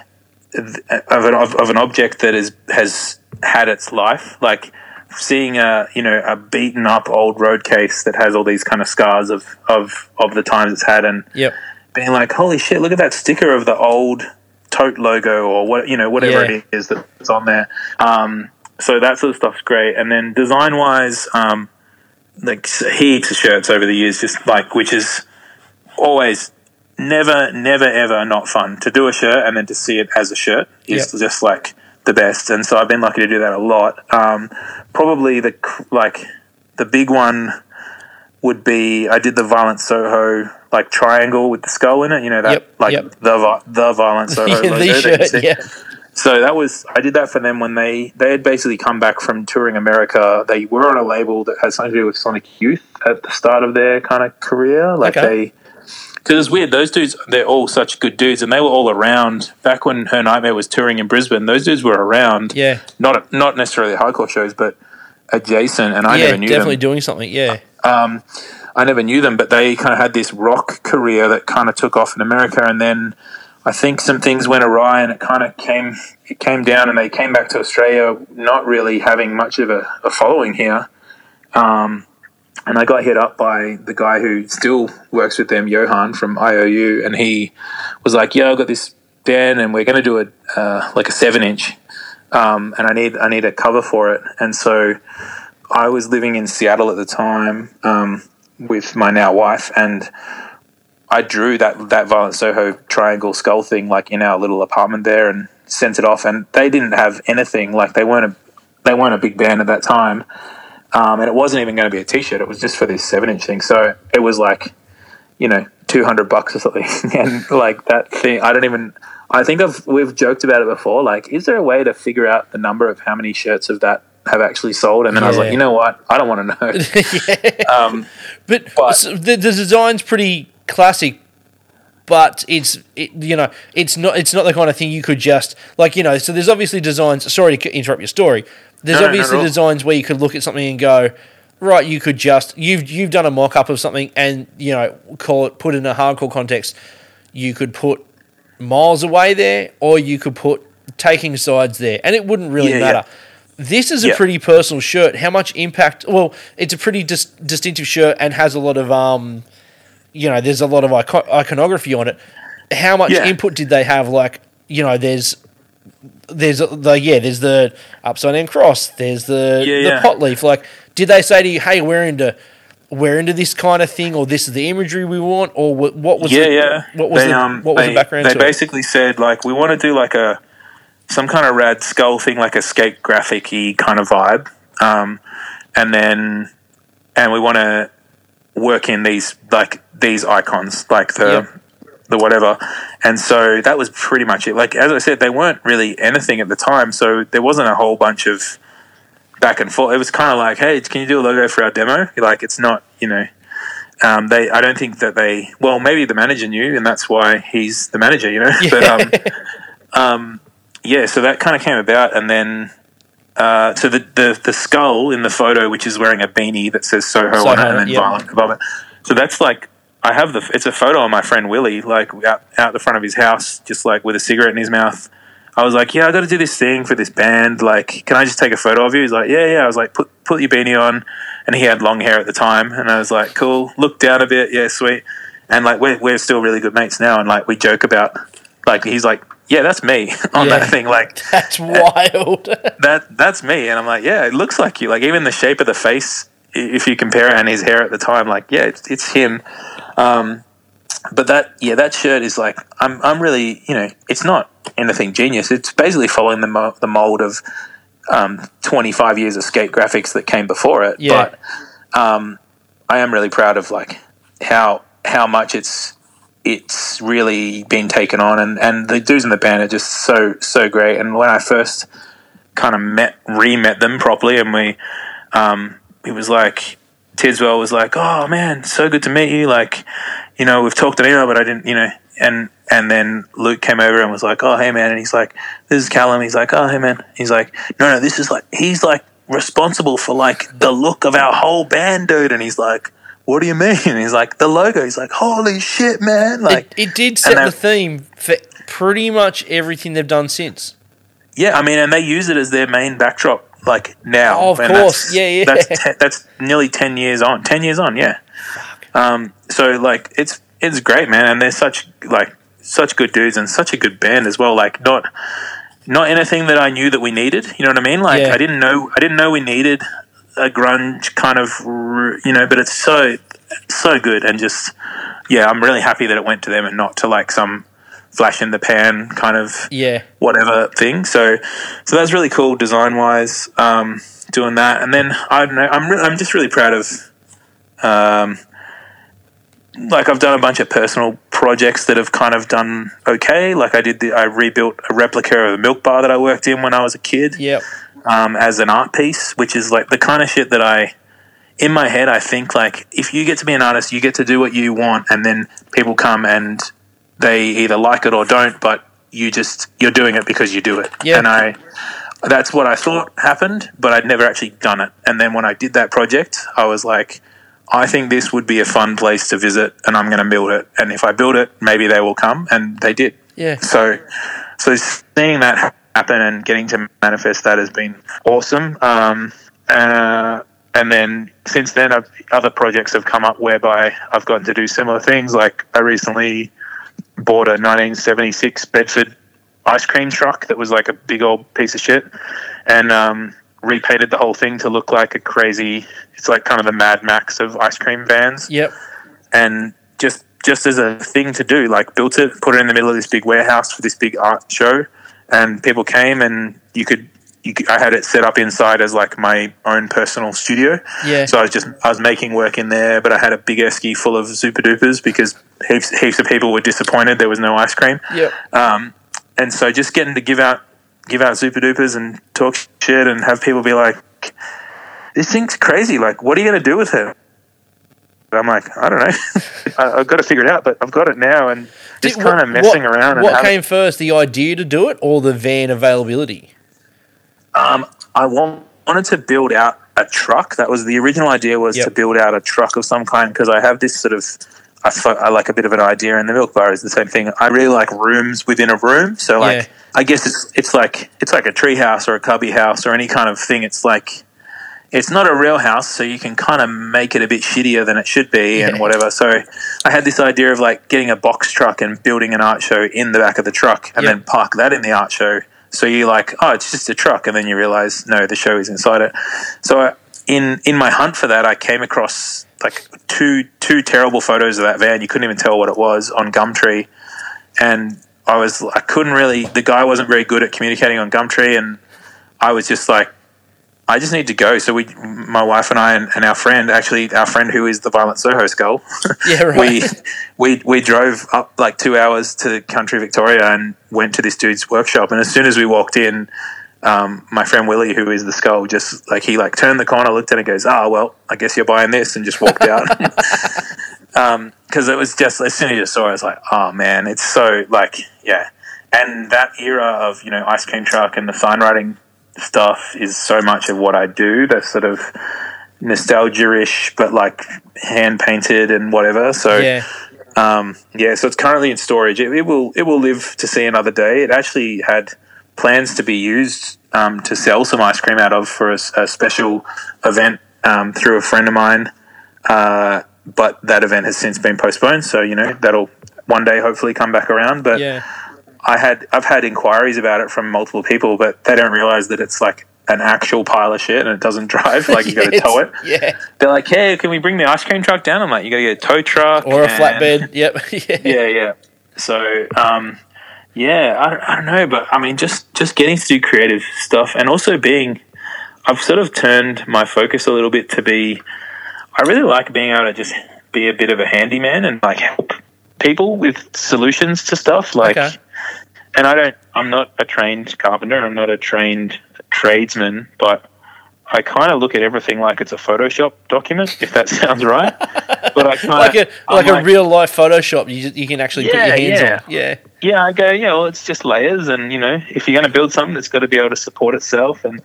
of an of, of an object that is has had its life. Like seeing a you know a beaten up old road case that has all these kind of scars of of of the times it's had, and Yep. being like, holy shit, look at that sticker of the old tote logo or what you know whatever Yeah. it is that's on there. Um, so that sort of stuff's great. And then design wise, um, like heaps of shirts over the years, just like which is always never, never, ever not fun to do a shirt and then to see it as a shirt is Yep. just like the best. And so I've been lucky to do that a lot. Um, probably the like the big one would be I did the Violent Soho like triangle with the skull in it. You know that Yep, like yep. the the Violent <laughs> Soho logo. shirt, yeah. So that was I did that for them when they they had basically come back from touring America. They were on a label that had something to do with Sonic Youth at the start of their kind of career. Like Okay. they because it's weird. Those dudes, they're all such good dudes, and they were all around back when Her Nightmare was touring in Brisbane. Those dudes were around, Yeah. not not necessarily hardcore shows, but adjacent. And I yeah, never knew them. definitely them. doing something. Yeah. Um, I never knew them, but they kind of had this rock career that kind of took off in America, and then I think some things went awry, and it kind of came it came down, and they came back to Australia, not really having much of a, a following here. Um, and I got hit up by the guy who still works with them, Johann from IOU, and he was like, "Yeah, I've got this band, and we're going to do a uh, like a seven inch, um, and I need I need a cover for it." And so I was living in Seattle at the time um, with my now wife, and I drew that that Violent Soho triangle skull thing like in our little apartment there, and sent it off. And they didn't have anything like they weren't a they weren't a big band at that time. Um, and it wasn't even going to be a T-shirt. It was just for this seven-inch thing. So it was like, you know, two hundred bucks or something, <laughs> and like that thing. I don't even. I think I've we've joked about it before. Like, is there a way to figure out the number of how many shirts of that have actually sold? And then I was like, you know what? I don't want to know. <laughs> um, But, But- so the, the design's pretty classic, but it's it, you know it's not it's not the kind of thing you could just like you know. So there's obviously designs. Sorry to interrupt your story. There's No, no, obviously all. designs where you could look at something and go, right. You could just you've you've done a mock up of something and you know call it put in a hardcore context. You could put miles away there, or you could put taking sides there, and it wouldn't really Yeah, yeah. matter. This is a Yeah. pretty personal shirt. How much impact? Well, it's a pretty dis- distinctive shirt and has a lot of um, you know, there's a lot of icon- iconography on it. How much Yeah. input did they have? Like, you know, there's there's the yeah, there's the upside down cross. There's the Yeah, the yeah. pot leaf. Like, did they say to you, "Hey, we're into we're into this kind of thing," or "This is the imagery we want," or what, what was yeah, the, yeah. what was they, the, um, what was they, the background They to it? basically said like we want to do like a some kind of rad skull thing, like a skate graphic y kind of vibe, um, and then and we want to work in these like these icons, like the Yep. The whatever. And so that was pretty much it. Like as I said, they weren't really anything at the time, so there wasn't a whole bunch of back and forth. It was kind of like, hey, can you do a logo for our demo? Like it's not, you know. Um, they, I don't think that they. Well, maybe the manager knew, and that's why he's the manager, you know. But um, <laughs> um, yeah, so that kind of came about, and then uh, so the, the the skull in the photo, which is wearing a beanie that says Soho, on it, Soho, and then yeah. violent above it. So that's like I have the. It's a photo of my friend Willie, like out out the front of his house, just like with a cigarette in his mouth. I was like, yeah, I got to do this thing for this band. Like, can I just take a photo of you? He's like, yeah, yeah. I was like, put put your beanie on, and he had long hair at the time, and I was like, cool. Look down a bit, yeah, sweet. And like, we're we're still really good mates now, and like we joke about, like he's like, yeah, that's me <laughs> on Yeah. that thing, like <laughs> That's uh, wild. <laughs> that that's me and i'm like yeah it looks like you like even the shape of the face if you compare it and his hair at the time like yeah it's, it's him um but that yeah that shirt is like i'm i'm really you know it's not anything genius. It's basically following the mo- the mold of um 25 years of skate graphics that came before it. Yeah. but um i am really proud of like how how much it's it's really been taken on. And and the dudes in the band are just so so great. And when i first kind of met re-met them properly and we um it was like Tidswell was like oh man so good to meet you. Like you know we've talked on email but I didn't you know and and then Luke came over and was like oh hey man and he's like this is Callum. He's like oh hey man. He's like no no this is like he's like responsible for like the look of our whole band dude. And he's like what do you mean? And he's like the logo. He's like holy shit man. Like it, it did set the theme for pretty much everything they've done since. Yeah, I mean, and they use it as their main backdrop, like now. Oh, of and course. that's- Yeah, yeah. That's te- that's nearly ten years on. Ten years on, yeah. Um, so like, it's it's great, man, and they're such like such good dudes and such a good band as well. Like, not not anything that I knew that we needed. You know what I mean? Like, Yeah. I didn't know I didn't know we needed a grunge kind of, you know, but it's so so good and just yeah, I'm really happy that it went to them and not to like some flash in the pan kind of Yeah. whatever thing. So, so that's really cool design wise. Um, doing that, and then I don't know. I'm re- I'm just really proud of. Um, like I've done a bunch of personal projects that have kind of done okay. Like I did the I rebuilt a replica of a milk bar that I worked in when I was a kid Yep. um, as an art piece, which is like the kind of shit that I, in my head, I think like if you get to be an artist, you get to do what you want, and then people come and they either like it or don't, but you just you're doing it because you do it. Yeah. And I, that's what I thought happened, but I'd never actually done it. And then when I did that project, I was like. I think this would be a fun place to visit, and I'm going to build it. And if I build it, maybe they will come, and they did. Yeah. So, so seeing that happen and getting to manifest that has been awesome. Um, uh, and then since then, I've, other projects have come up whereby I've gotten to do similar things. Like I recently bought a 1976 Bedford ice cream truck that was like a big old piece of shit, and um, repainted the whole thing to look like a crazy. It's like kind of the Mad Max of ice cream vans Yep. and just just as a thing to do, like built it, put it in the middle of this big warehouse for this big art show, and people came and you could I had it set up inside as like my own personal studio. Yeah. So I was just I was making work in there, but I had a big esky full of super dupers because heaps heaps of people were disappointed there was no ice cream. Yep. Um, and so just getting to give out give out super dupers and talk shit and have people be like, "This thing's crazy! Like, what are you going to do with it?" I'm like, I don't know. <laughs> I, I've got to figure it out, but I've got it now, and just kind of messing what, around. And What came first, the idea to do it or the van availability? Um, I want, wanted to build out a truck. That was the original idea was Yep. to build out a truck of some kind because I have this sort of I, I like a bit of an idea, and the milk bar is the same thing. I really like rooms within a room. So like Yeah. I guess it's it's like it's like a tree house or a cubby house or any kind of thing. It's like it's not a real house, so you can kind of make it a bit shittier than it should be and whatever. So I had this idea of like getting a box truck and building an art show in the back of the truck and Yeah. then park that in the art show. So you're like, oh, it's just a truck, and then you realize no, the show is inside it. So in in my hunt for that, I came across like two two terrible photos of that van. You couldn't even tell what it was on Gumtree, and I was I couldn't really. The guy wasn't very good at communicating on Gumtree, and I was just like, I just need to go. So we, my wife and I, and, and our friend, actually our friend who is the Violent Soho Skull, <laughs> Yeah, right. we <laughs> we we drove up like two hours to country Victoria and went to this dude's workshop. And as soon as we walked in, um, my friend Willie, who is the skull, just like he like turned the corner, looked at it, and goes, "Ah, well, I guess you're buying this," and just walked out. <laughs> Because it was just as soon as you saw it, I was like, "Oh man, it's so like yeah." And that era of you know ice cream truck and the sign writing stuff is so much of what I do. That's sort of nostalgia-ish, but like hand painted and whatever. So Yeah. um, yeah, so it's currently in storage. It, it will it will live to see another day. It actually had plans to be used um, to sell some ice cream out of for a special event um, through a friend of mine, uh, but that event has since been postponed. So you know that'll one day hopefully come back around. But Yeah. I had I've had inquiries about it from multiple people, but they don't realize that it's like an actual pile of shit and it doesn't <laughs> drive. Like you got to <laughs> tow it. Yeah. They're like, "Hey, can we bring the ice cream truck down?" I'm like, "You got to get a tow truck Or a and- flatbed. <laughs> Yep. yeah. yeah, yeah. So, um, yeah, I don't, I don't know, but I mean, just just getting to do creative stuff, and also being, I've sort of turned my focus a little bit to be. I really like being able to just be a bit of a handyman and like help people with solutions to stuff. Like, Okay. And I don't. I'm not a trained carpenter. I'm not a trained tradesman, but. I kind of look at everything like it's a Photoshop document, if that <laughs> sounds right. But I kind Like a I'm like a real life Photoshop, you you can actually put your Yeah, hands yeah. on. Yeah. yeah, I go, yeah, well, it's just layers, and you know, if you're going to build something, it's got to be able to support itself, and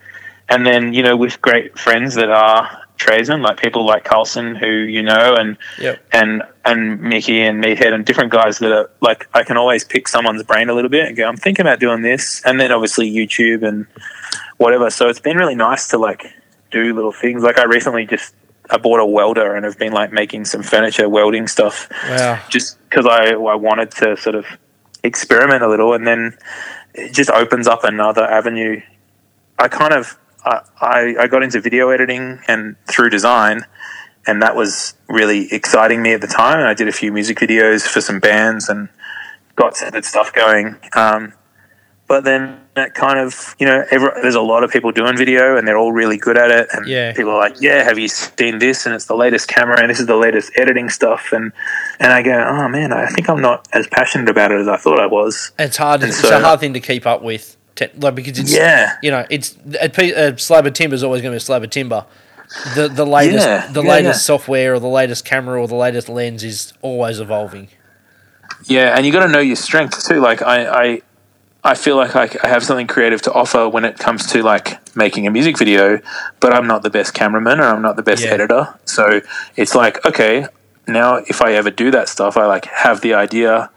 and then you know, with great friends that are tradesmen, like people like Carlson, who you know, and Yep. and and Mickey and Meathead, and different guys that are like, I can always pick someone's brain a little bit and go, I'm thinking about doing this, and then obviously YouTube and whatever. So it's been really nice to like do little things. Like I recently just I bought a welder and have been like making some furniture welding stuff Wow. just because I, I wanted to sort of experiment a little and then it just opens up another avenue. I kind of I, I, got into video editing and through design and that was really exciting me at the time and I did a few music videos for some bands and got some good stuff going. Um, but then that kind of you know every, there's a lot of people doing video and they're all really good at it and Yeah. people are like yeah have you seen this and it's the latest camera and this is the latest editing stuff and and I go oh man I think I'm not as passionate about it as I thought I was It's hard. And it's so- a hard thing to keep up with. Te- like because it's yeah you know it's a, pe- a slab of timber is always going to be a slab of timber. The the latest Yeah, the yeah, latest yeah. software or the latest camera or the latest lens is always evolving. yeah and you got to know your strengths too like I I I feel like I, I have something creative to offer when it comes to like making a music video, but I'm not the best cameraman or I'm not the best editor. So it's like, okay, now if I ever do that stuff, I like have the idea,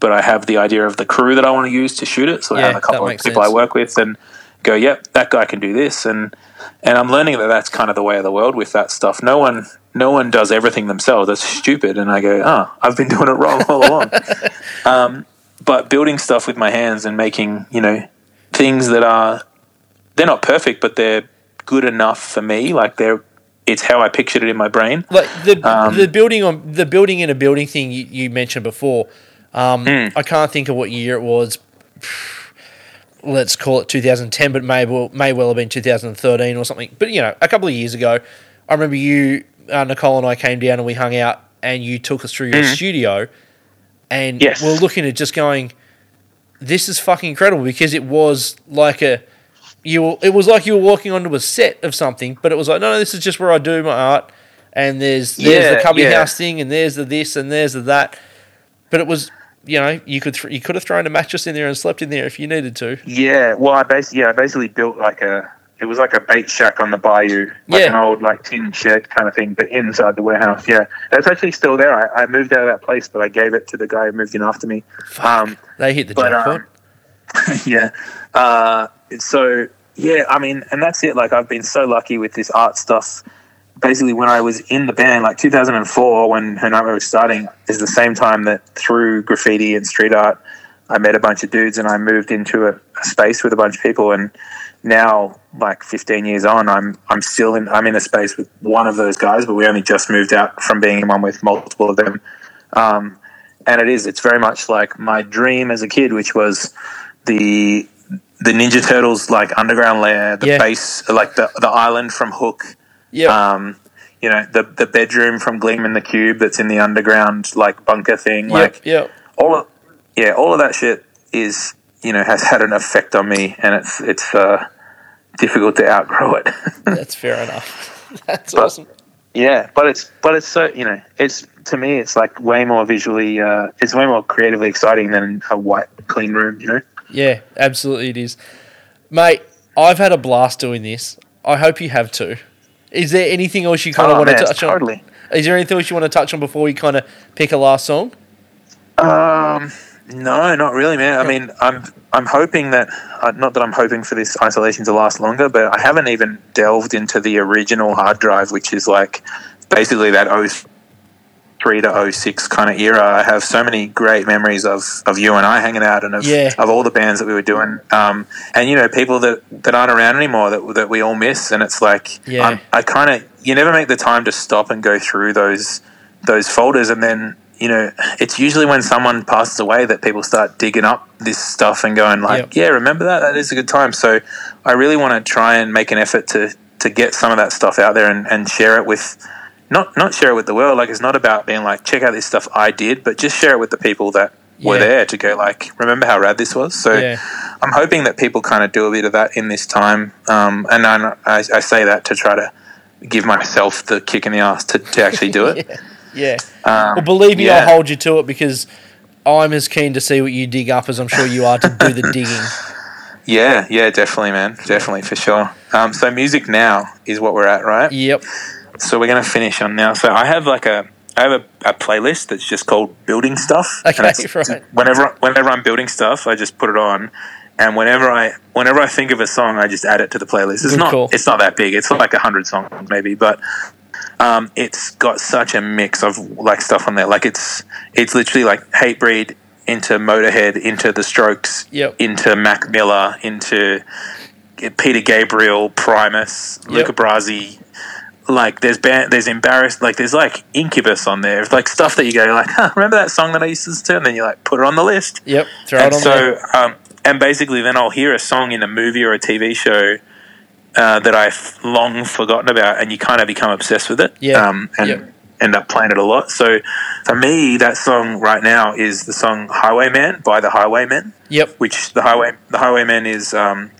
but I have the idea of the crew that I want to use to shoot it. So I have a couple of people sense. I work with and go, yep, that guy can do this. And, and I'm learning that that's kind of the way of the world with that stuff. No one, no one does everything themselves. That's stupid. And I go, oh, I've been <laughs> doing it wrong all along. <laughs> um, but building stuff with my hands and making, you know, things that are, they're not perfect, but they're good enough for me. Like they're, it's how I pictured it in my brain. Like the Um, the building on the building in a building thing you, you mentioned before. Um, Hmm. I can't think of what year it was. let's call it 2010, but may well, may well have been 2013 or something. But you know, a couple of years ago, I remember you, uh, Nicole, and I came down and we hung out, and you took us through your studio, and Yes. we're looking at just going, this is fucking incredible because it was like a you. were- It was like you were walking onto a set of something, but it was like no, no, this is just where I do my art, and there's there's the cubby yeah. house thing, and there's the this, and there's the that, but it was. You know, you could th- you could have thrown a mattress in there and slept in there if you needed to. Yeah, well, I basically yeah, I basically built like a it was like a bait shack on the bayou, like Yeah. an old like tin shed kind of thing, but inside the warehouse. Yeah, that's actually still there. I, I moved out of that place, but I gave it to the guy who moved in after me. Um, They hit the But, jackpot. um, <laughs> yeah. Uh, so yeah, I mean, and that's it. Like I've been so lucky with this art stuff. Basically, when I was in the band, like 2004, when Her Nightmare was starting, is the same time that through graffiti and street art, I met a bunch of dudes and I moved into a, a space with a bunch of people. And now, like 15 years on, I'm I'm still in I'm in a space with one of those guys, but we only just moved out from being in one with multiple of them. Um, and it is it's very much like my dream as a kid, which was the the Ninja Turtles like underground lair, the Yeah. base, like the the island from Hook, yeah, um, you know, the the bedroom from Gleam in the Cube that's in the underground like bunker thing, like yeah, yeah. all of yeah, all of that shit is you know has had an effect on me, and it's it's uh, difficult to outgrow it. <laughs> That's fair enough. <laughs> That's But- awesome. yeah, but it's but it's so you know it's to me it's like way more visually uh, it's way more creatively exciting than a white clean room, you know. Yeah, absolutely it is. Mate, I've had a blast doing this. I hope you have too. Is there anything else you kind of Oh, want to man, touch on? totally. Is there anything else you want to touch on before we kind of pick a last song? Um, no, not really, man. I mean, I'm I'm hoping that uh, not that I'm hoping for this isolation to last longer, but I haven't even delved into the original hard drive, which is like basically that 03 to 06 kind of era. I have so many great memories of, of you and I hanging out and of, Yeah. of all the bands that we were doing. Um, and you know, people that, that aren't around anymore that that we all miss. And it's like Yeah. I'm, I kind of you never make the time to stop and go through those those folders and then you know it's usually when someone passes away that people start digging up this stuff and going like Yep. yeah remember that that is a good time so i really want to try and make an effort to to get some of that stuff out there and, and share it with not not share it with the world like it's not about being like check out this stuff i did but just share it with the people that were Yeah. there to go like remember how rad this was so Yeah. i'm hoping that people kind of do a bit of that in this time um, and I, I, say that to try to give myself the kick in the ass to, to actually do it <laughs> Yeah. um, Well, believe me, yeah. I'll hold you to it because I'm as keen to see what you dig up as I'm sure you are to do the digging. <laughs> Yeah, yeah, definitely, man. Definitely, for sure. Um, so music now is what we're at, right? Yep. So we're going to finish on now. So I have like a, I have a, a playlist that's just called building stuff. Okay, right. Whenever, whenever I'm building stuff, I just put it on. And whenever I, whenever I think of a song, I just add it to the playlist. It's not, call. it's not that big. It's like a hundred songs maybe, but um, it's got such a mix of like stuff on there. Like it's, it's literally like Hatebreed into Motorhead into The Strokes Yep. into Mac Miller into Peter Gabriel, Primus, Yep. Luca Brasi. Like there's band, there's embarrassed, like there's like Incubus on there, like stuff that you go like, <laughs> huh, remember that song that I used to listen to, and then you like put it on the list. Yep. Throw and it on so, there. um, and basically, then I'll hear a song in a movie or a TV show uh, that I've long forgotten about, and you kind of become obsessed with it. Yeah. Um, and Yep. end up playing it a lot. So for me, that song right now is the song "Highwayman" by the Highwaymen Yep. which the highway the highwayman is um,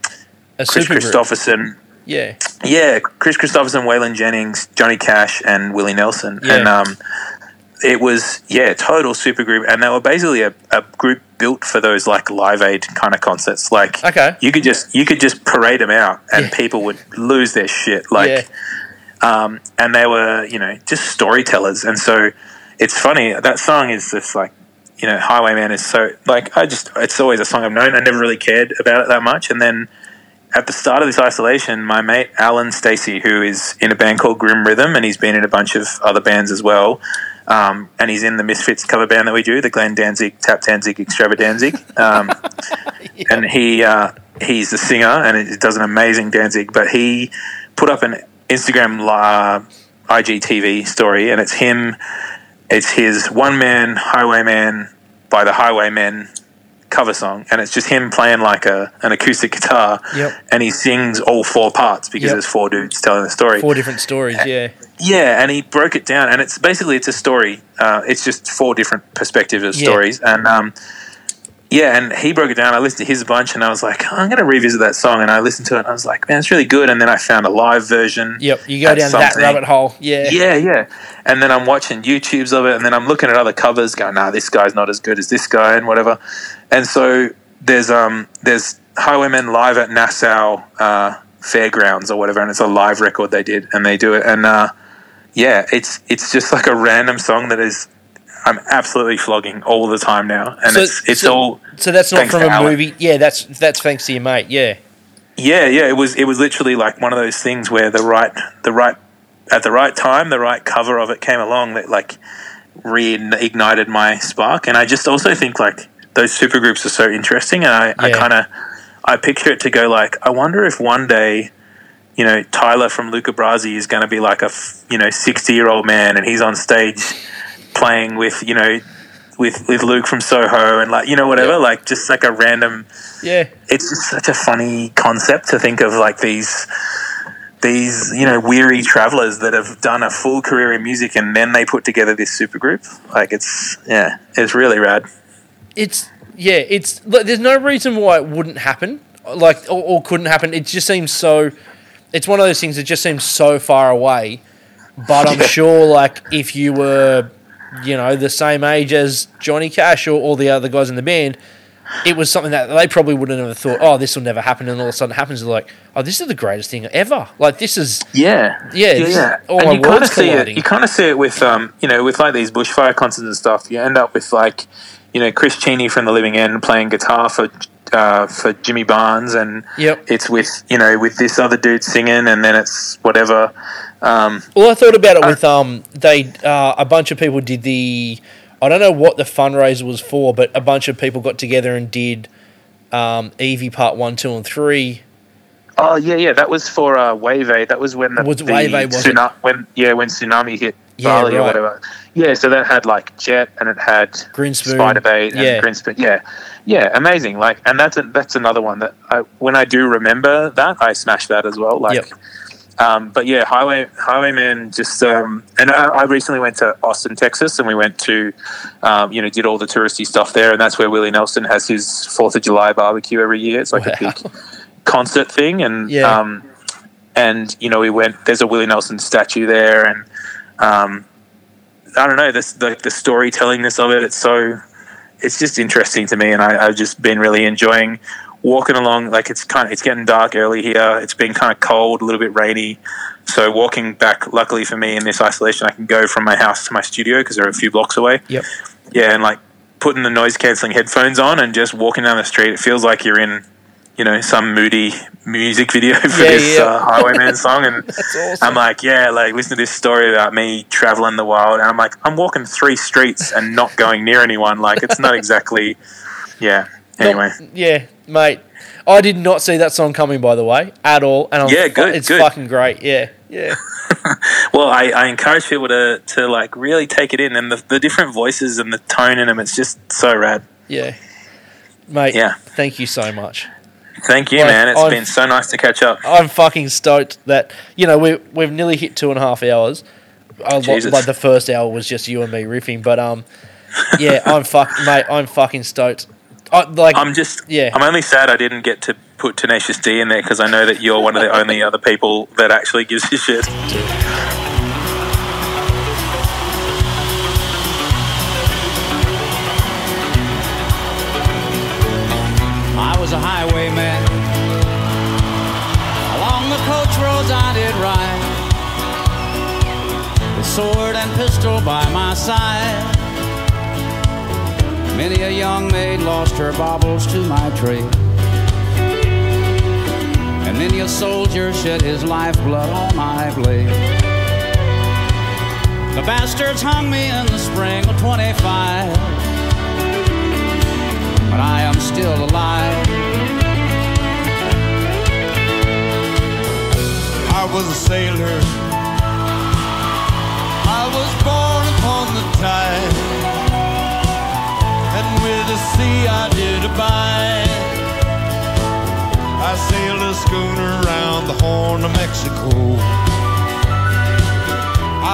A Kris. Kristofferson. Yeah. Yeah, Kris Kristofferson, Waylon Jennings, Johnny Cash, and Willie Nelson. Yeah. And um, it was yeah, total supergroup, and they were basically a, a group built for those like Live Aid kind of concerts. Like Okay. you could just you could just parade them out, and Yeah. people would lose their shit. Like yeah. um, and they were you know just storytellers and so it's funny that song is just like you know highwayman is so like i just it's always a song i've known i never really cared about it that much and then at the start of this isolation my mate alan stacy who is in a band called grim rhythm and he's been in a bunch of other bands as well um, and he's in the misfits cover band that we do the glenn danzig tap danzig extravadanzig um, <laughs> and he uh, he's the singer and he does an amazing Danzig. But he put up an Instagram uh, IGTV story, and it's him. It's his one man highwayman by the Highwaymen cover song, and it's just him playing like a an acoustic guitar, Yep. and he sings all four parts because Yep. there's four dudes telling the story. Four different stories. Yeah. Yeah, and he broke it down, and it's basically it's a story. Uh, it's just four different perspectives of Yeah. stories, and um, yeah, and he broke it down. I listened to his bunch, and I was like, I'm going to revisit that song, and I listened to it, and I was like, man, it's really good. And then I found a live version. Yep. You go down that rabbit hole. Yeah. Yeah, yeah. And then I'm watching YouTubes of it, and then I'm looking at other covers, going, "Nah, this guy's not as good as this guy," and whatever. And so there's um there's Highwaymen live at Nassau uh, Fairgrounds or whatever, and it's a live record they did, and they do it, and uh, yeah, it's it's just like a random song that is I'm absolutely flogging all the time now, and So- it's it's so- all So that's not from a Alan. movie. Yeah. That's that's thanks to your mate. Yeah. Yeah, yeah, it was it was literally like one of those things where the right the right at the right time, the right cover of it came along that like reignited my spark. And I just also think like those supergroups are so interesting and I, I kinda I picture it to go like, I wonder if one day you know, Tyler from Luca Brasi is going to be like a, you know, 60 year old man and he's on stage playing with, you know, with, with Luke from Soho and like, you know, whatever, Yeah. like just like a random, Yeah. it's just such a funny concept to think of like these these you know weary travelers that have done a full career in music and then they put together this supergroup like it's yeah it's really rad It's yeah. It's look, there's no reason why it wouldn't happen. Like or, or couldn't happen. It just seems so. It's one of those things that just seems so far away. But I'm Yeah. <laughs> sure, like, if you were, you know, the same age as Johnny Cash or all the other guys in the band, it was something that they probably wouldn't have thought, oh, this will never happen. And all of a sudden it happens. They're like, oh, this is the greatest thing ever. Like, this is, yeah Yeah, yeah. all and you kind of see it you kind of see it with um you know with like these bushfire concerts and stuff you end up with like you know Chris Cheney from the Living End playing guitar for uh, for Jimmy Barnes and Yep. it's with you know with this other dude singing and then it's whatever um Well, I thought about it with um, they uh, a bunch of people did the, I don't know what the fundraiser was for, but a bunch of people got together and did, um, Evie Part One, Two, and Three. Oh yeah, yeah. That was for uh, Wave Aid. That was when the, Was the Wave Aid, it? when yeah when tsunami hit Yeah, Bali or whatever. Yeah, so that had like Jet and it had Grinspoon. Spiderbait and Yeah. Grinspoon. Yeah, yeah, amazing. Like, and that's a, that's another one that I, when I do remember that I smash that as well. Like, Yep. Um, but yeah, Highway Highwayman just um, and I, I recently went to Austin, Texas, and we went to um, you know did all the touristy stuff there, and that's where Willie Nelson has his Fourth of July barbecue every year. It's like a big concert thing, and Yeah. um, and you know we went. There's a Willie Nelson statue there, and um, I don't know this the the storytellingness of it. It's so it's just interesting to me, and I, I've just been really enjoying walking along. Like it's kind of it's getting dark early here. It's been kind of cold, a little bit rainy. So walking back, luckily for me in this isolation, I can go from my house to my studio because they're a few blocks away. Yep. Yeah, and like putting the noise canceling headphones on and just walking down the street, it feels like you're in, you know, some moody music <laughs> video for Yeah, this yeah. Uh, Highwayman song. And <laughs> awesome. I'm like, yeah, like listen to this story about me traveling the world, and I'm like, I'm walking three streets and not going near anyone. Like it's not <laughs> exactly, yeah. Anyway, Not- yeah, mate. I did not see that song coming, by the way, at all. And I'm Yeah, good, It's good. fucking great. Yeah, yeah, <laughs> well, I, I encourage people to to like really take it in, and the, the different voices and the tone in them. It's just so rad. yeah, mate. Yeah. Thank you so much. Thank you, Well, man. It's I've- been so nice to catch up. I'm fucking stoked that you know we we've nearly hit two and a half hours. I, Jesus. like the first hour was just you and me riffing, but um, yeah, I'm fuck, mate. I'm fucking stoked. I, like, I'm just, Yeah. I'm only sad I didn't get to put Tenacious D in there because I know that you're one of the <laughs> only other people that actually gives a shit. I was a highwayman. Along the coach roads I did ride. With sword and pistol by my side. Many a young maid lost her baubles to my trade. And many a soldier shed his lifeblood on my blade. The bastards hung me in the spring of 25 but I am still alive. I was a sailor. I was born upon the tide. And with the sea I did abide. I sailed a schooner around the Horn of Mexico.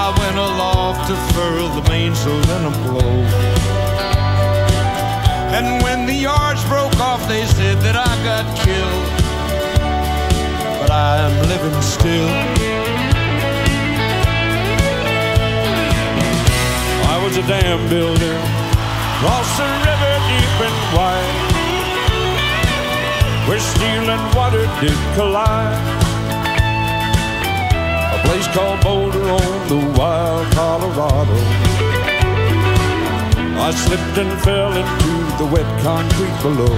I went aloft to furl the mainsail in a blow. And when the yards broke off, they said that I got killed. But I am living still. I was a dam builder, across where steel and water did collide. A place called Boulder on the wild Colorado. I slipped and fell into the wet concrete below.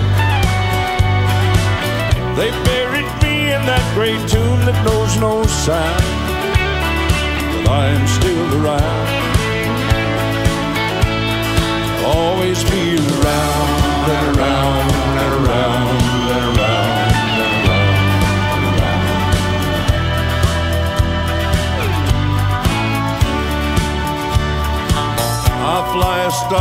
They buried me in that great tomb that knows no sound, but I am still around. Always be around and around and around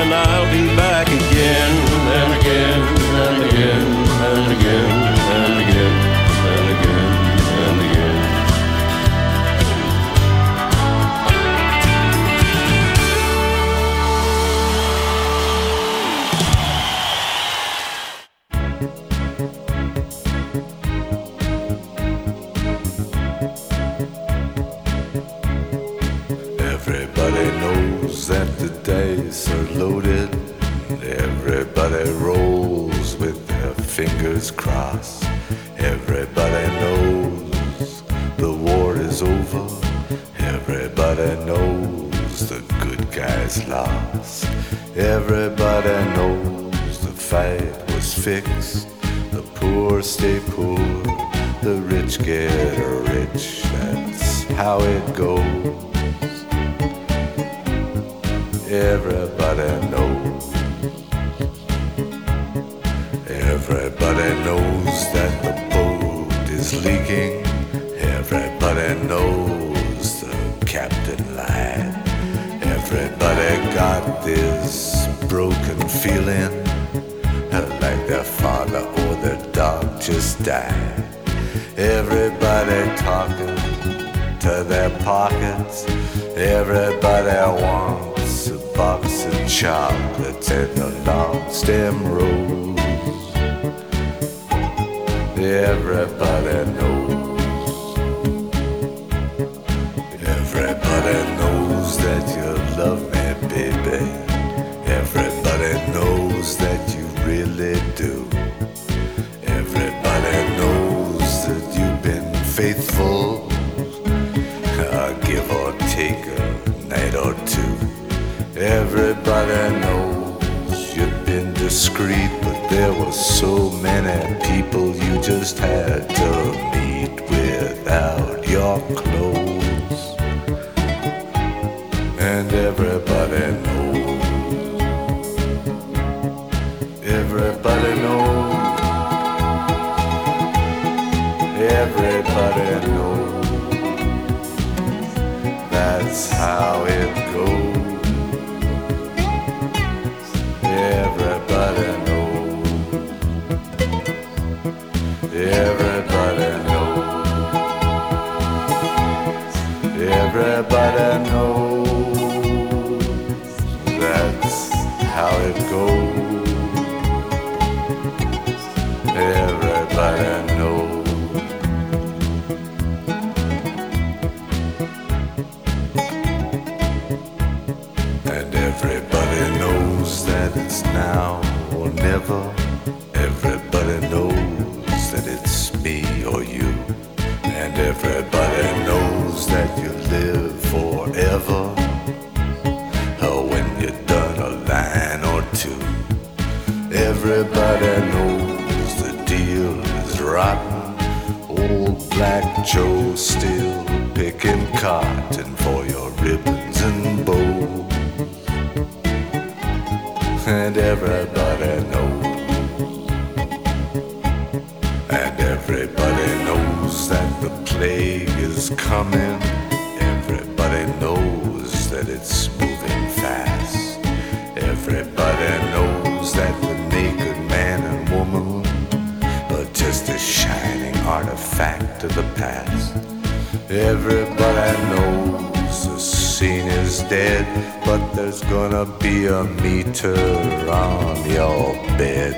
and I'll be back again and again and again and again and again fixed. The poor stay poor, the rich get rich. That's how it goes. Chocolates and a long stem Everybody knows. Everybody knows. That's how it goes. Never. Meter on your bed